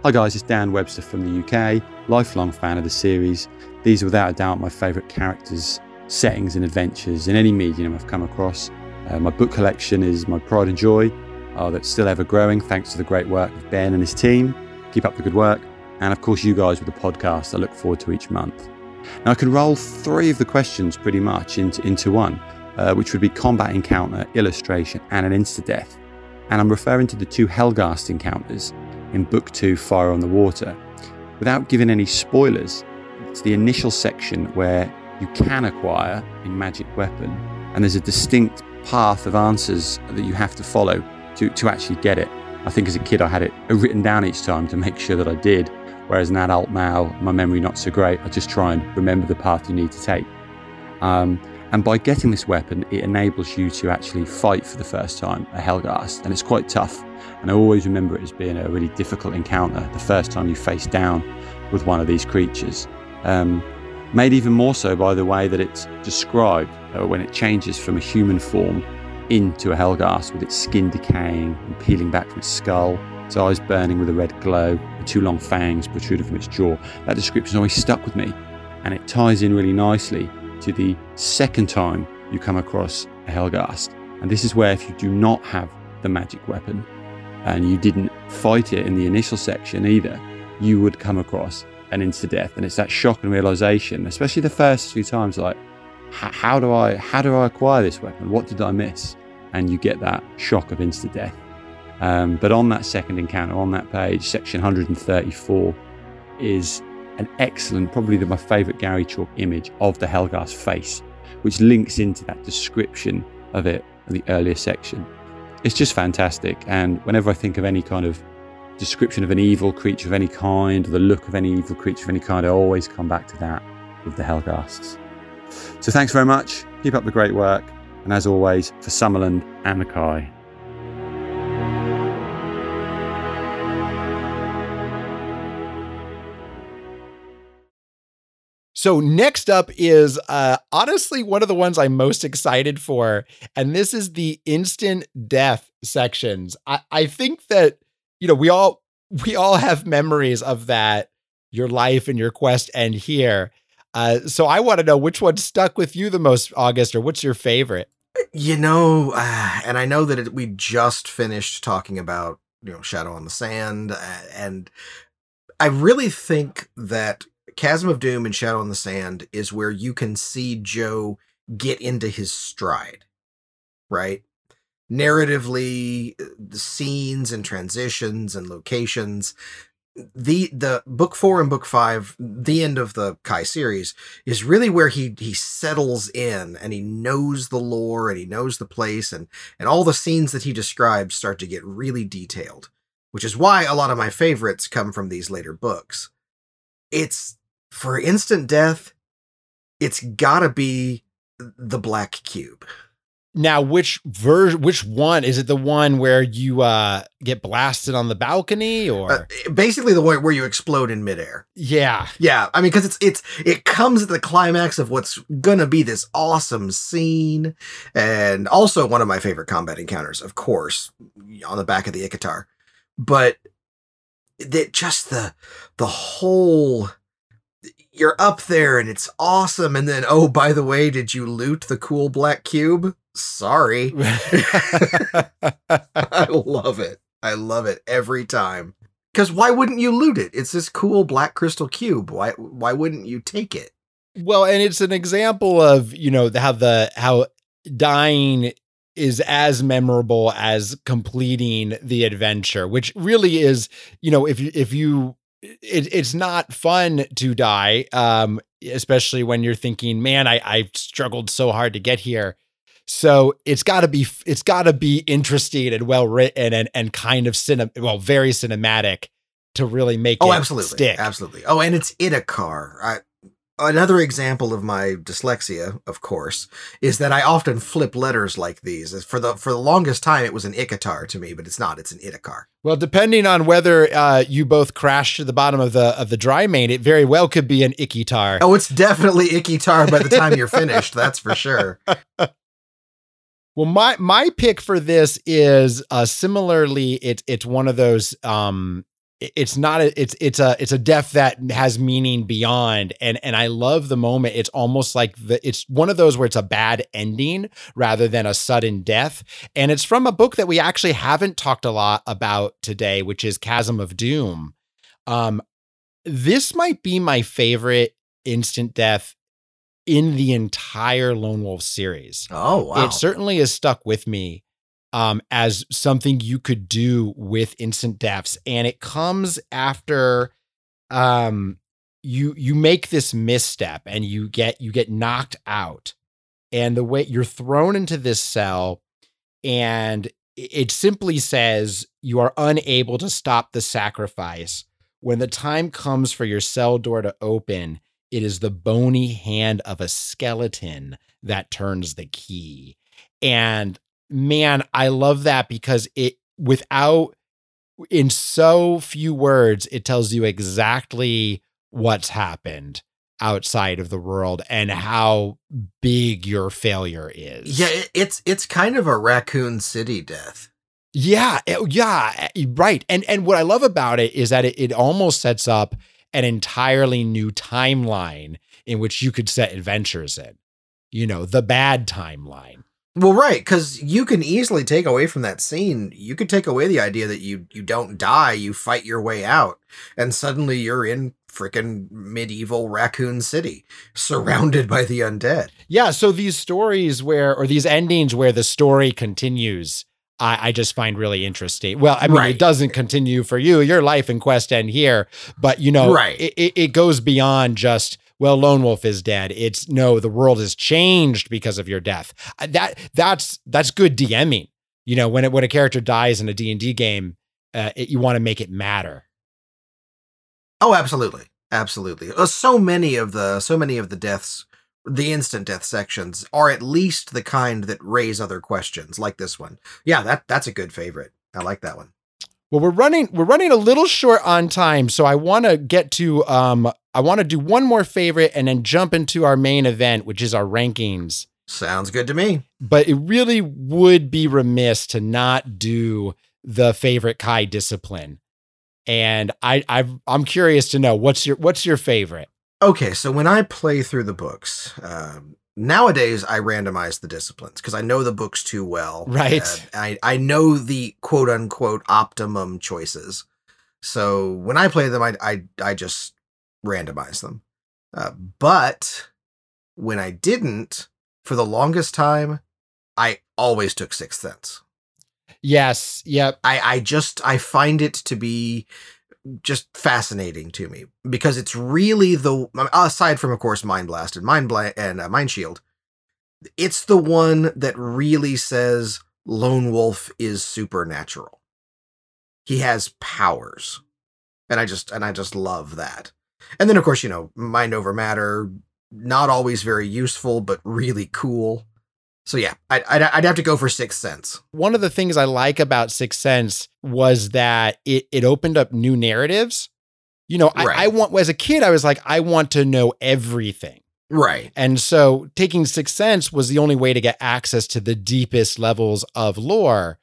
Hi guys, it's Dan Webster from the UK, lifelong fan of the series. These are without a doubt my favourite characters, settings, and adventures in any medium I've come across. Uh, my book collection is my pride and joy, uh, that's still ever growing thanks to the great work of Ben and his team. Keep up the good work. And of course, you guys with the podcast I look forward to each month. Now, I can roll three of the questions pretty much into, into one, uh, which would be combat encounter, illustration, and an insta death. And I'm referring to the two Helgast encounters in Book 2 Fire on the Water. Without giving any spoilers, it's the initial section where you can acquire a magic weapon, and there's a distinct path of answers that you have to follow to, to actually get it. I think as a kid, I had it written down each time to make sure that I did, whereas an adult now, my memory not so great. I just try and remember the path you need to take. Um, and by getting this weapon, it enables you to actually fight for the first time a Helgast, and it's quite tough. And I always remember it as being a really difficult encounter the first time you face down with one of these creatures. Um, made even more so by the way that it's described uh, when it changes from a human form into a Helgast with its skin decaying and peeling back from its skull, its eyes burning with a red glow, two long fangs protruding from its jaw. That description always stuck with me, and it ties in really nicely to the second time you come across a Helgast. And this is where, if you do not have the magic weapon and you didn't fight it in the initial section either, you would come across an insta death. And it's that shock and realization, especially the first few times, like, how do I how do I acquire this weapon? What did I miss? And you get that shock of insta death. Um, but on that second encounter, on that page, section 134 is an excellent, probably the, my favourite Gary Chalk image of the Helgast face, which links into that description of it in the earlier section. It's just fantastic. And whenever I think of any kind of description of an evil creature of any kind, or the look of any evil creature of any kind, I always come back to that with the Helgasts. So thanks very much. Keep up the great work. And as always, for Sommerlund and Mackay. So next up is uh, honestly one of the ones I'm most excited for, and this is the instant death sections. I, I think that you know we all we all have memories of that. Your life and your quest end here. Uh, so I want to know which one stuck with you the most, August, or what's your favorite? You know, uh, and I know that it, we just finished talking about you know Shadow on the Sand, uh, and I really think that Chasm of Doom and Shadow on the Sand is where you can see Joe get into his stride, right? Narratively, uh, the scenes and transitions and locations. The the book four and book five, the end of the Kai series, is really where he he settles in and he knows the lore and he knows the place and and all the scenes that he describes start to get really detailed, which is why a lot of my favorites come from these later books. It's for instant death, it's gotta be the black cube. Now, which ver- which one is it? The one where you uh, get blasted on the balcony, or Uh, basically the one where you explode in midair. yeah, Yeah, I mean, because it's it's it comes at the climax of what's gonna be this awesome scene, and also one of my favorite combat encounters, of course, on the back of the Ikatar. But that just the the whole you're up there and it's awesome, and then oh by the way, did you loot the cool black cube? Sorry, I love it. I love it every time. Because why wouldn't you loot it? It's this cool black crystal cube. Why why wouldn't you take it? Well, and it's an example of you know how the how dying is as memorable as completing the adventure, which really is, you know, if you if you it, it's not fun to die, um, especially when you're thinking, man, I, I struggled so hard to get here. So it's got to be it's got to be interesting and well written and and kind of cinem well very cinematic to really make oh, it absolutely, stick. absolutely. Oh, and it's Itikar. I, another example of my dyslexia, of course, is that I often flip letters like these. For the for the longest time, it was an Ikatar to me, but it's not. It's an Itikar. Well, depending on whether uh, you both crash to the bottom of the of the dry main, it very well could be an Ikitar. Oh, it's definitely Ikitar by the time you're finished. That's for sure. Well, my my pick for this is uh, similarly. It's it's one of those. Um, it- it's not. A, it's it's a it's a death that has meaning beyond, and and I love the moment. It's almost like the. It's one of those where it's a bad ending rather than a sudden death, and it's from a book that we actually haven't talked a lot about today, which is Chasm of Doom. Um, this might be my favorite instant death in the entire Lone Wolf series Oh wow! it certainly has stuck with me um, as something you could do with instant deaths, and it comes after um, you you make this misstep and you get you get knocked out, and the way you're thrown into this cell, and it simply says you are unable to stop the sacrifice. When the time comes for your cell door to open, it is the bony hand of a skeleton that turns the key. And man, I love that because it without in so few words, it tells you exactly what's happened outside of the world and how big your failure is. yeah, it's it's kind of a Raccoon City death. Yeah, it- yeah, eh, right. And and what I love about it is that it, it almost sets up an entirely new timeline in which you could set adventures in. You know, the bad timeline. Well, right, because you can easily take away from that scene. You could take away the idea that you you don't die, you fight your way out, and suddenly you're in freaking medieval Raccoon City, surrounded by the undead. Yeah, so these stories where or these endings where the story continues, I, I just find really interesting. Well, I mean, Right. it doesn't continue for you. Your life and quest end here, but you know, Right. it, it, it goes beyond just well, Lone Wolf is dead. It's no, the world has changed because of your death. Uh, That that's that's good DMing. You know, when it, when a character dies in a D and D game, uh, it, you want to make it matter. Oh, absolutely, absolutely. Uh, so many of the so many of the deaths, the instant death sections, are at least the kind that raise other questions, like this one. Yeah, that that's a good favorite. I like that one. Well, we're running we're running a little short on time, so I want to get to um I want to do one more favorite and then jump into our main event, which is our rankings. Sounds good to me. But it really would be remiss to not do the favorite Kai discipline. And I I've, I'm curious to know what's your what's your favorite? Okay, so when I play through the books, um, nowadays I randomize the disciplines because I know the books too well. Right. I I know the quote unquote optimum choices. So when I play them, I I I just randomize them. Uh, but when I didn't, for the longest time, I always took Sixth Sense. Yes, yep. I I just I find it to be just fascinating to me because it's really the aside from of course Mind Blast and Mind Bla- and uh, Mind Shield, it's the one that really says Lone Wolf is supernatural. He has powers, and I just and I just love that. And then of course you know Mind Over Matter, not always very useful but really cool. So yeah, I'd, I'd, I'd have to go for Sixth Sense. One of the things I like about Sixth Sense was that it it opened up new narratives. You know, I, Right. I want as a kid, I was like, I want to know everything. Right. And so taking Sixth Sense was the only way to get access to the deepest levels of lore.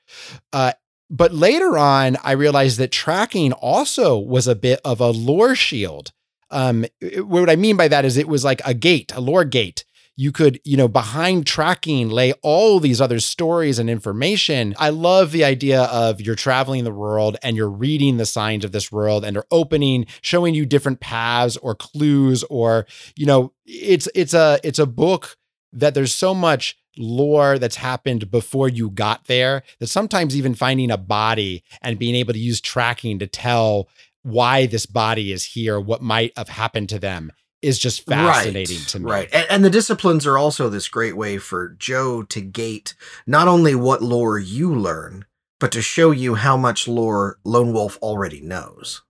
Uh, but later on, I realized that tracking also was a bit of a lore shield. Um, what I mean by that is it was like a gate, a lore gate. You could, you know, behind tracking lay all these other stories and information. I love the idea of you're traveling the world and you're reading the signs of this world and they're opening, showing you different paths or clues or, you know, it's it's a it's a book that there's so much lore that's happened before you got there that sometimes even finding a body and being able to use tracking to tell why this body is here, what might have happened to them is just fascinating right, to me. Right. And, and the disciplines are also this great way for Joe to gate not only what lore you learn, but to show you how much lore Lone Wolf already knows.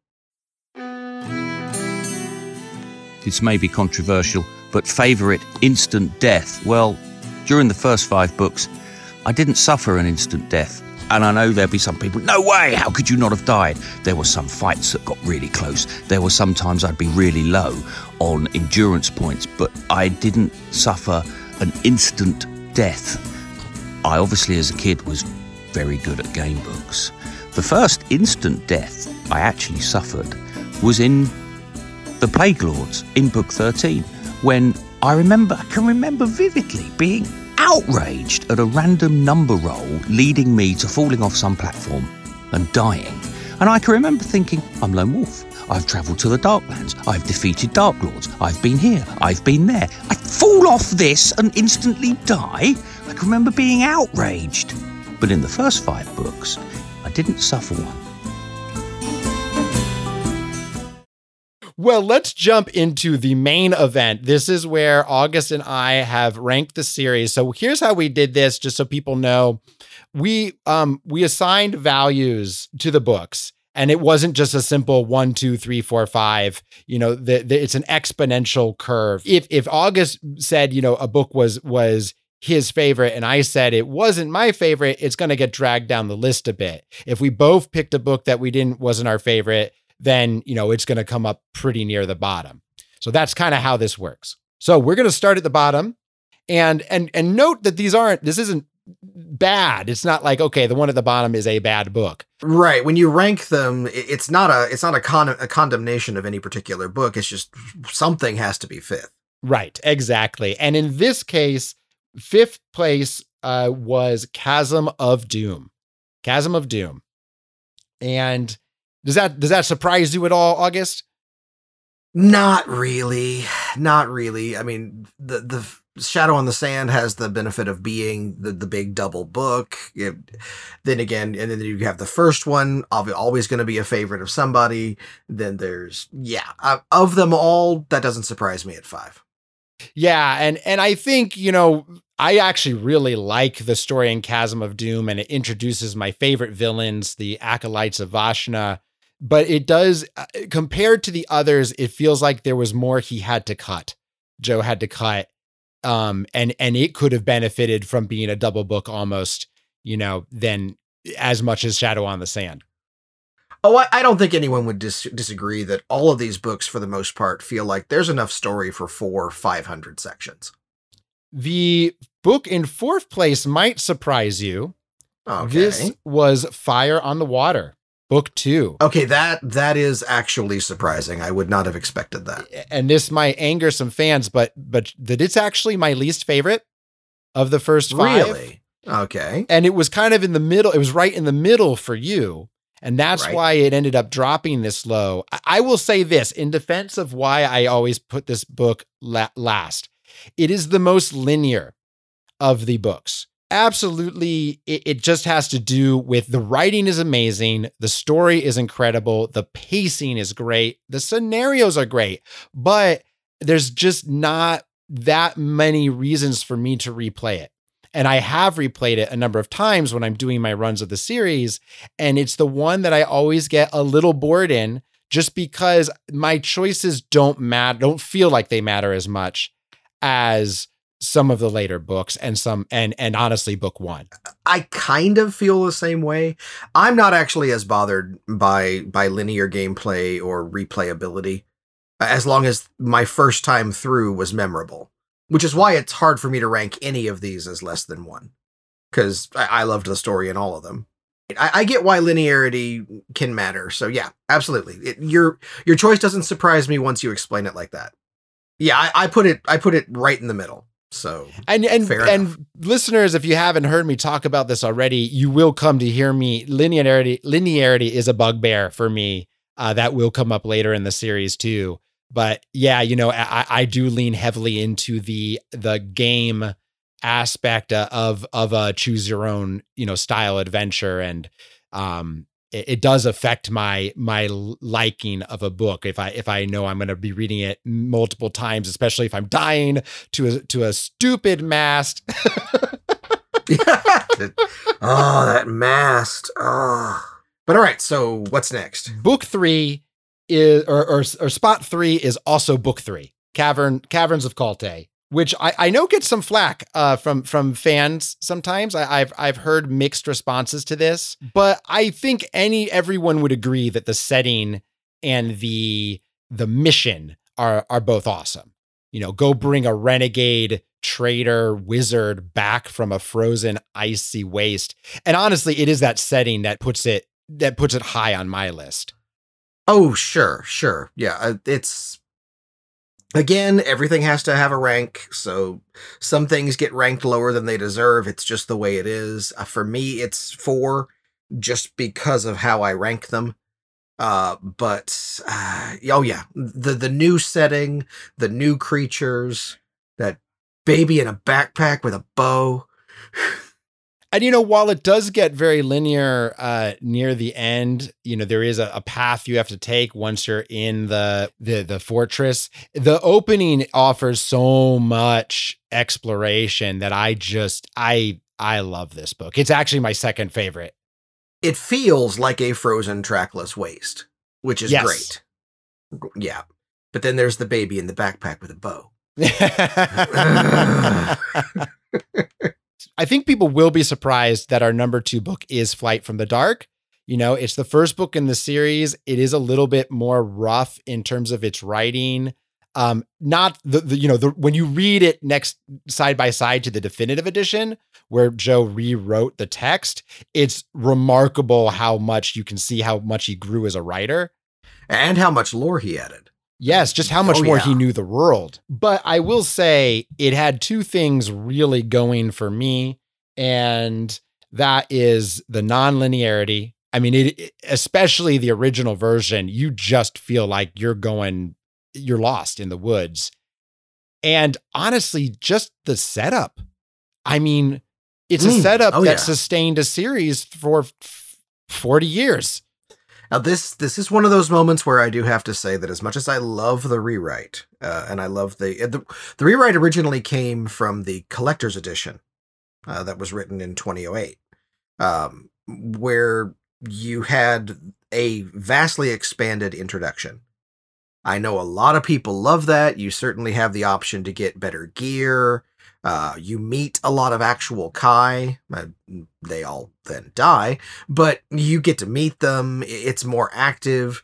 This may be controversial, but favourite instant death. Well, during the first five books, I didn't suffer an instant death. And I know there'll be some people, no way, how could you not have died? There were some fights that got really close. There were some times I'd be really low on endurance points, but I didn't suffer an instant death. I obviously, as a kid, was very good at game books. The first instant death I actually suffered was in The Plague Lords in Book 13, when I remember, I can remember vividly being outraged at a random number roll leading me to falling off some platform and dying. And I can remember thinking, I'm Lone Wolf. I've travelled to the Darklands. I've defeated Dark Lords. I've been here. I've been there. I fall off this and instantly die. I can remember being outraged. But in the first five books, I didn't suffer one. Well, let's jump into the main event. This is where August and I have ranked the series. So here's how we did this, just so people know. We um we assigned values to the books. And it wasn't just a simple one, two, three, four, five. You know, the, the, it's an exponential curve. If if August said, you know, a book was was his favorite and I said it wasn't my favorite, it's going to get dragged down the list a bit. If we both picked a book that we didn't wasn't our favorite, then, you know, it's going to come up pretty near the bottom. So that's kind of how this works. So we're going to start at the bottom and and and note that these aren't this isn't bad. It's not like okay, the one at the bottom is a bad book. Right. When you rank them, it's not a it's not a con a condemnation of any particular book. It's just something has to be fifth. Right. Exactly. And in this case, fifth place uh, was Chasm of Doom. Chasm of Doom. And does that does that surprise you at all, August? Not really. Not really. I mean, the the Shadow on the Sand has the benefit of being the, the big double book. It, then again, and then you have the first one, always going to be a favorite of somebody. Then there's, yeah, uh, of them all, that doesn't surprise me at five. Yeah, and and I think you know I actually really like the story in Chasm of Doom, and it introduces my favorite villains, the acolytes of Vashna. But it does, uh, compared to the others, it feels like there was more he had to cut. Joe had to cut, um, and and it could have benefited from being a double book almost, you know, than as much as Shadow on the Sand. Oh, I, I don't think anyone would dis- disagree that all of these books, for the most part, feel like there's enough story for four 500 sections. The book in fourth place might surprise you. Okay. This was Fire on the Water, book two. Okay, that that is actually surprising. I would not have expected that. And this might anger some fans, but but that it's actually my least favorite of the first five. Really? Okay. And it was kind of in the middle. It was right in the middle for you. And that's Right. why it ended up dropping this low. I, I will say this in defense of why I always put this book la- last. It is the most linear of the books. Absolutely, it, it just has to do with the writing is amazing, the story is incredible, the pacing is great, the scenarios are great, but there's just not that many reasons for me to replay it. And I have replayed it a number of times when I'm doing my runs of the series. And it's the one that I always get a little bored in just because my choices don't matter, don't feel like they matter as much as some of the later books and some and and honestly book one. I kind of feel the same way. I'm not actually as bothered by by linear gameplay or replayability as long as my first time through was memorable. Which is why it's hard for me to rank any of these as less than one. Because I, I loved the story in all of them. I, I get why linearity can matter. So yeah, absolutely. It, your your choice doesn't surprise me once you explain it like that. Yeah, I, I put it I put it right in the middle. So And and and listeners, if you haven't heard me talk about this already, you will come to hear me. Linearity linearity is a bugbear for me. Uh, that will come up later in the series too. but yeah, you know, I, I do lean heavily into the the game aspect uh, of of a choose your own you know style adventure and um it, it does affect my my liking of a book. If i if i know i'm going to be reading it multiple times especially if i'm dying to a to a stupid mast. Oh that mast. Oh. But all right so what's next? Book three is or or, or spot three is also book three. Cavern caverns of Kalte which I, I know gets some flack uh, from from fans sometimes. I, have I've heard mixed responses to this, but I think any everyone would agree that the setting and the the mission are are both awesome. You know, go bring a renegade traitor wizard back from a frozen icy waste, and honestly, it is that setting that puts it that puts it high on my list. Oh, sure, sure, yeah. Uh, it's Again, everything has to have a rank, so some things get ranked lower than they deserve. It's just the way it is. Uh, for me, it's four, just because of how I rank them. Uh, but uh, oh yeah, the the new setting, the new creatures, that baby in a backpack with a bow. And you know, while it does get very linear uh, near the end, you know there is a, a, path you have to take once you're in the, the the fortress. The opening offers so much exploration that I just I I love this book. It's actually my second favorite. It feels like a frozen trackless waste, which is yes. great. Yeah, but then there's the baby in the backpack with a bow. I think people will be surprised that our number two book is Flight from the Dark. You know, it's the first book in the series. It is a little bit more rough in terms of its writing. Um, not the, the you know, the, when you read it next side by side to the definitive edition, where Joe rewrote the text, it's remarkable how much you can see how much he grew as a writer and how much lore he added. Yes, just how much oh, more yeah. he knew the world. But I will say it had two things really going for me. And that is the nonlinearity. I mean, it, especially the original version, you just feel like you're going, you're lost in the woods. And honestly, just the setup. I mean, it's mm. a setup oh, that yeah. sustained a series for 40 years. Now this this is one of those moments where I do have to say that as much as I love the rewrite, uh, and I love the, the the rewrite originally came from the collector's edition uh, that was written in 2008, um, where you had a vastly expanded introduction. I know a lot of people love that. You certainly have the option to get better gear. Uh, you meet a lot of actual Kai. Uh, they all then die, but you get to meet them. It's more active.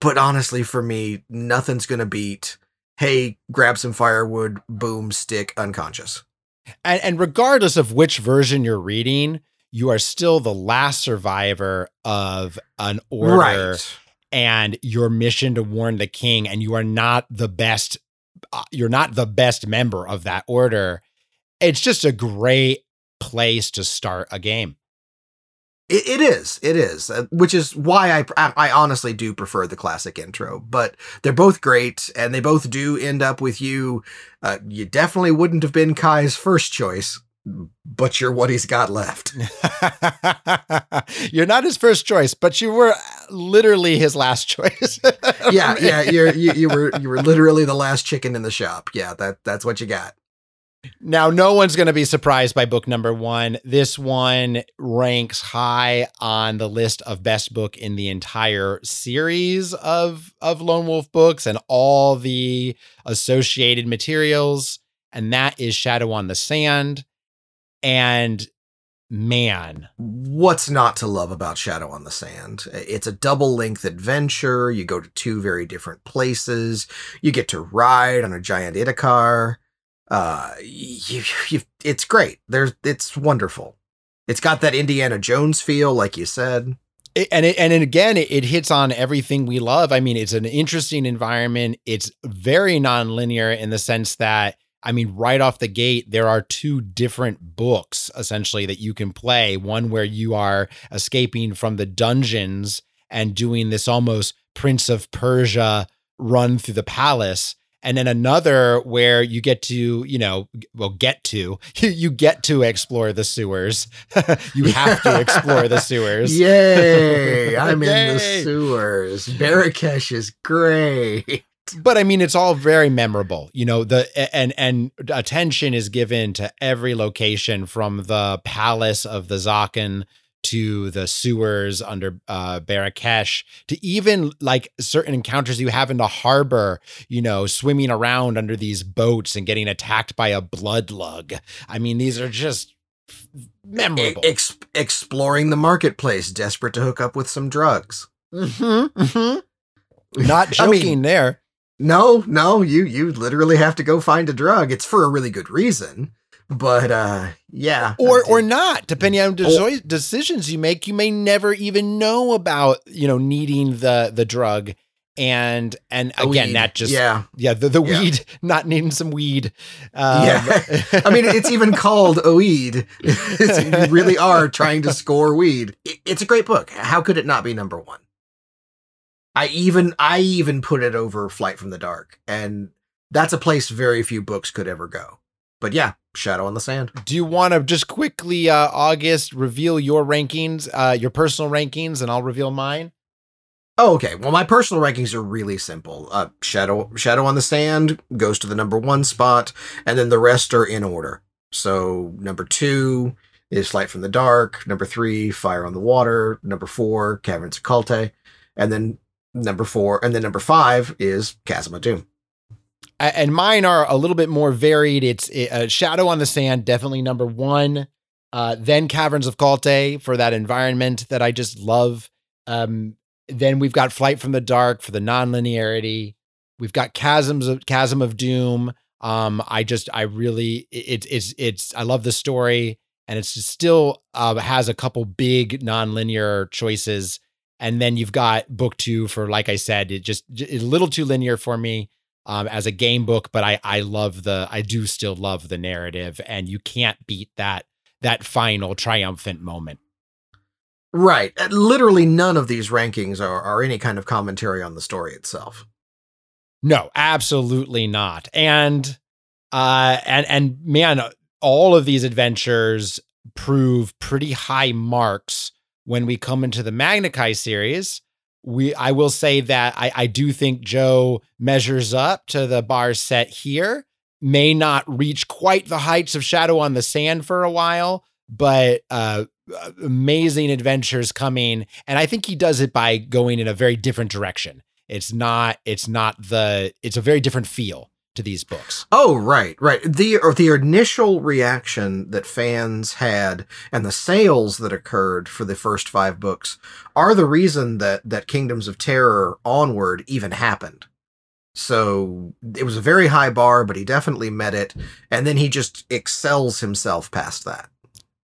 But honestly, for me, nothing's going to beat, hey, grab some firewood, boom, stick, unconscious. And, and regardless of which version you're reading, you are still the last survivor of an order. Right. And your mission to warn the king, and you are not the best you're not the best member of that order. It's just a great place to start a game. it, it is, it is, uh, which is why I, I honestly do prefer the classic intro. But they're both great, and they both do end up with you. Uh, you definitely wouldn't have been Kai's first choice, but you're what he's got left. you're not his first choice, but you were literally his last choice. yeah, yeah, you're, you you were you were literally the last chicken in the shop. Yeah, that that's what you got. Now, no one's going to be surprised by book number one. This one ranks high on the list of best book in the entire series of of Lone Wolf books and all the associated materials, and that is Shadow on the Sand. And man. What's not to love about Shadow on the Sand? It's a double length adventure. You go to two very different places. You get to ride on a giant Itikar. Uh, you, you, it's great. There's, it's wonderful. It's got that Indiana Jones feel, like you said. It, and it, and again, it, it, hits on everything we love. I mean, it's an interesting environment. It's very nonlinear in the sense that I mean, right off the gate, there are two different books essentially that you can play. One where you are escaping from the dungeons and doing this almost Prince of Persia run through the palace and then another where you get to you know well get to you get to explore the sewers you have to explore the sewers Yay! I'm in the sewers. Barrakeesh is great. But i mean it's all very memorable you know the and and attention is given to every location from the palace of the Zakhan to the sewers under uh Barrakeesh to even like certain encounters you have in the harbor you know swimming around under these boats and getting attacked by a blood lug i mean these are just memorable Ex- exploring the marketplace, desperate to hook up with some drugs. Mhm, mhm. not I mean- joking there No, no, you you literally have to go find a drug. It's for a really good reason. But uh yeah. or or not depending on desi- decisions you make you may never even know about you know needing the the drug and and again weed. that just Yeah. yeah the, the Yeah. weed not needing some weed um, Yeah. I mean, it's even called Oede. It's- you really are trying to score weed. It's a great book. How could it not be number one? I even I even put it over Flight from the Dark, and that's a place very few books could ever go. But yeah, Shadow on the Sand. do you want to just quickly uh august reveal your rankings uh your personal rankings and i'll reveal mine Oh, okay. Well, my personal rankings are really simple. Uh, Shadow Shadow on the Sand goes to the number one spot, and then the rest are in order. So number two is Flight from the Dark. Number three, Fire on the Water. Number four, Caverns of Kalte, and then number four, and then number five is Chasm of Doom. And mine are a little bit more varied. It's uh, Shadow on the Sand, definitely number one. Uh, then Caverns of Kalte for that environment that I just love. Um, then we've got Flight from the Dark for the nonlinearity. We've got Chasms of Chasm of Doom. Um, I just I really it, it's it's I love the story and it's still uh, has a couple big nonlinear choices. And then you've got book two for like I said, it just a little too linear for me um, as a game book, but I I love the I do still love the narrative, and you can't beat that that final triumphant moment. Right. Literally none of these rankings are, are any kind of commentary on the story itself. No, absolutely not. And uh and and man, all of these adventures prove pretty high marks when we come into the Magnakai series. We I will say that I, I do think Joe measures up to the bar set here. May not reach quite the heights of Shadow on the Sand for a while, but uh amazing adventures coming. And I think he does it by going in a very different direction. It's not it's not the it's a very different feel to these books. Oh, right, right. The or the initial reaction that fans had and the sales that occurred for the first five books are the reason that that Kingdoms of Terror onward even happened. So it was a very high bar, but he definitely met it, and then he just excels himself past that.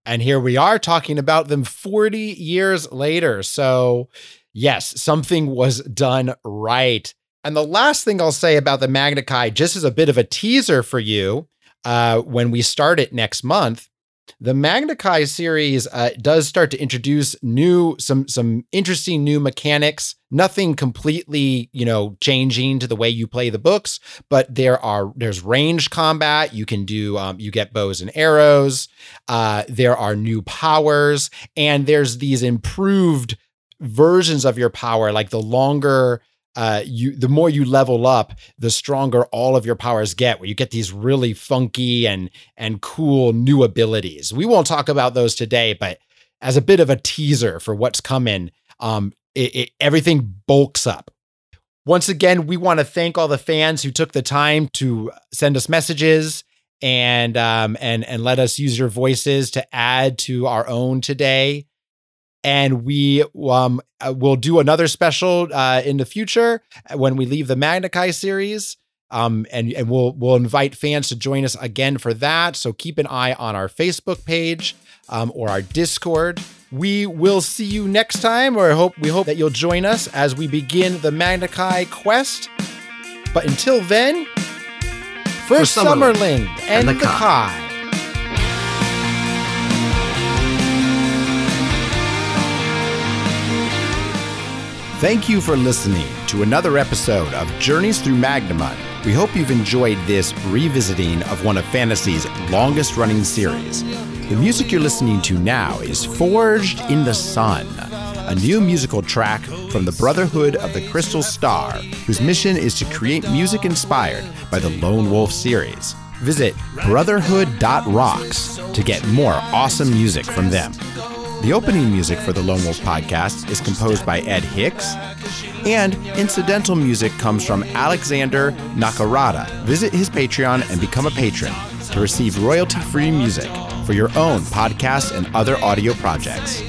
And here we are talking about them 40 years later. So, yes, something was done right. And the last thing I'll say about the Magnakai, just as a bit of a teaser for you, uh, when we start it next month, the Magnakai series uh, does start to introduce new some some interesting new mechanics. Nothing completely, you know, changing to the way you play the books, but there are there's range combat. You can do um, you get bows and arrows. Uh, there are new powers, and there's these improved versions of your power. Like the longer uh, you, the more you level up, the stronger all of your powers get. Where you get these really funky and and cool new abilities. We won't talk about those today, but as a bit of a teaser for what's coming, um, it, it, everything bulks up. Once again, we want to thank all the fans who took the time to send us messages and um, and and let us use your voices to add to our own today. And we um, uh, will do another special uh, in the future when we leave the Magnakai series. Um, and and we'll we'll invite fans to join us again for that. So keep an eye on our Facebook page um, or our Discord. We will see you next time, or hope we hope that you'll join us as we begin the Magnakai quest. But until then, for, For Sommerlund, Sommerlund and, and the Kai. Chi. Thank you for listening. to another episode of Journeys Through Magnamund. We hope you've enjoyed this revisiting of one of fantasy's longest running series. The music you're listening to now is Forged in the Sun, a new musical track from the Brotherhood of the Crystal Star, whose mission is to create music inspired by the Lone Wolf series. Visit brotherhood.rocks to get more awesome music from them. The opening music for the Lone Wolf podcast is composed by Ed Hicks, and incidental music comes from Alexander Nakarada. Visit his Patreon and become a patron to receive royalty free music for your own podcast and other audio projects.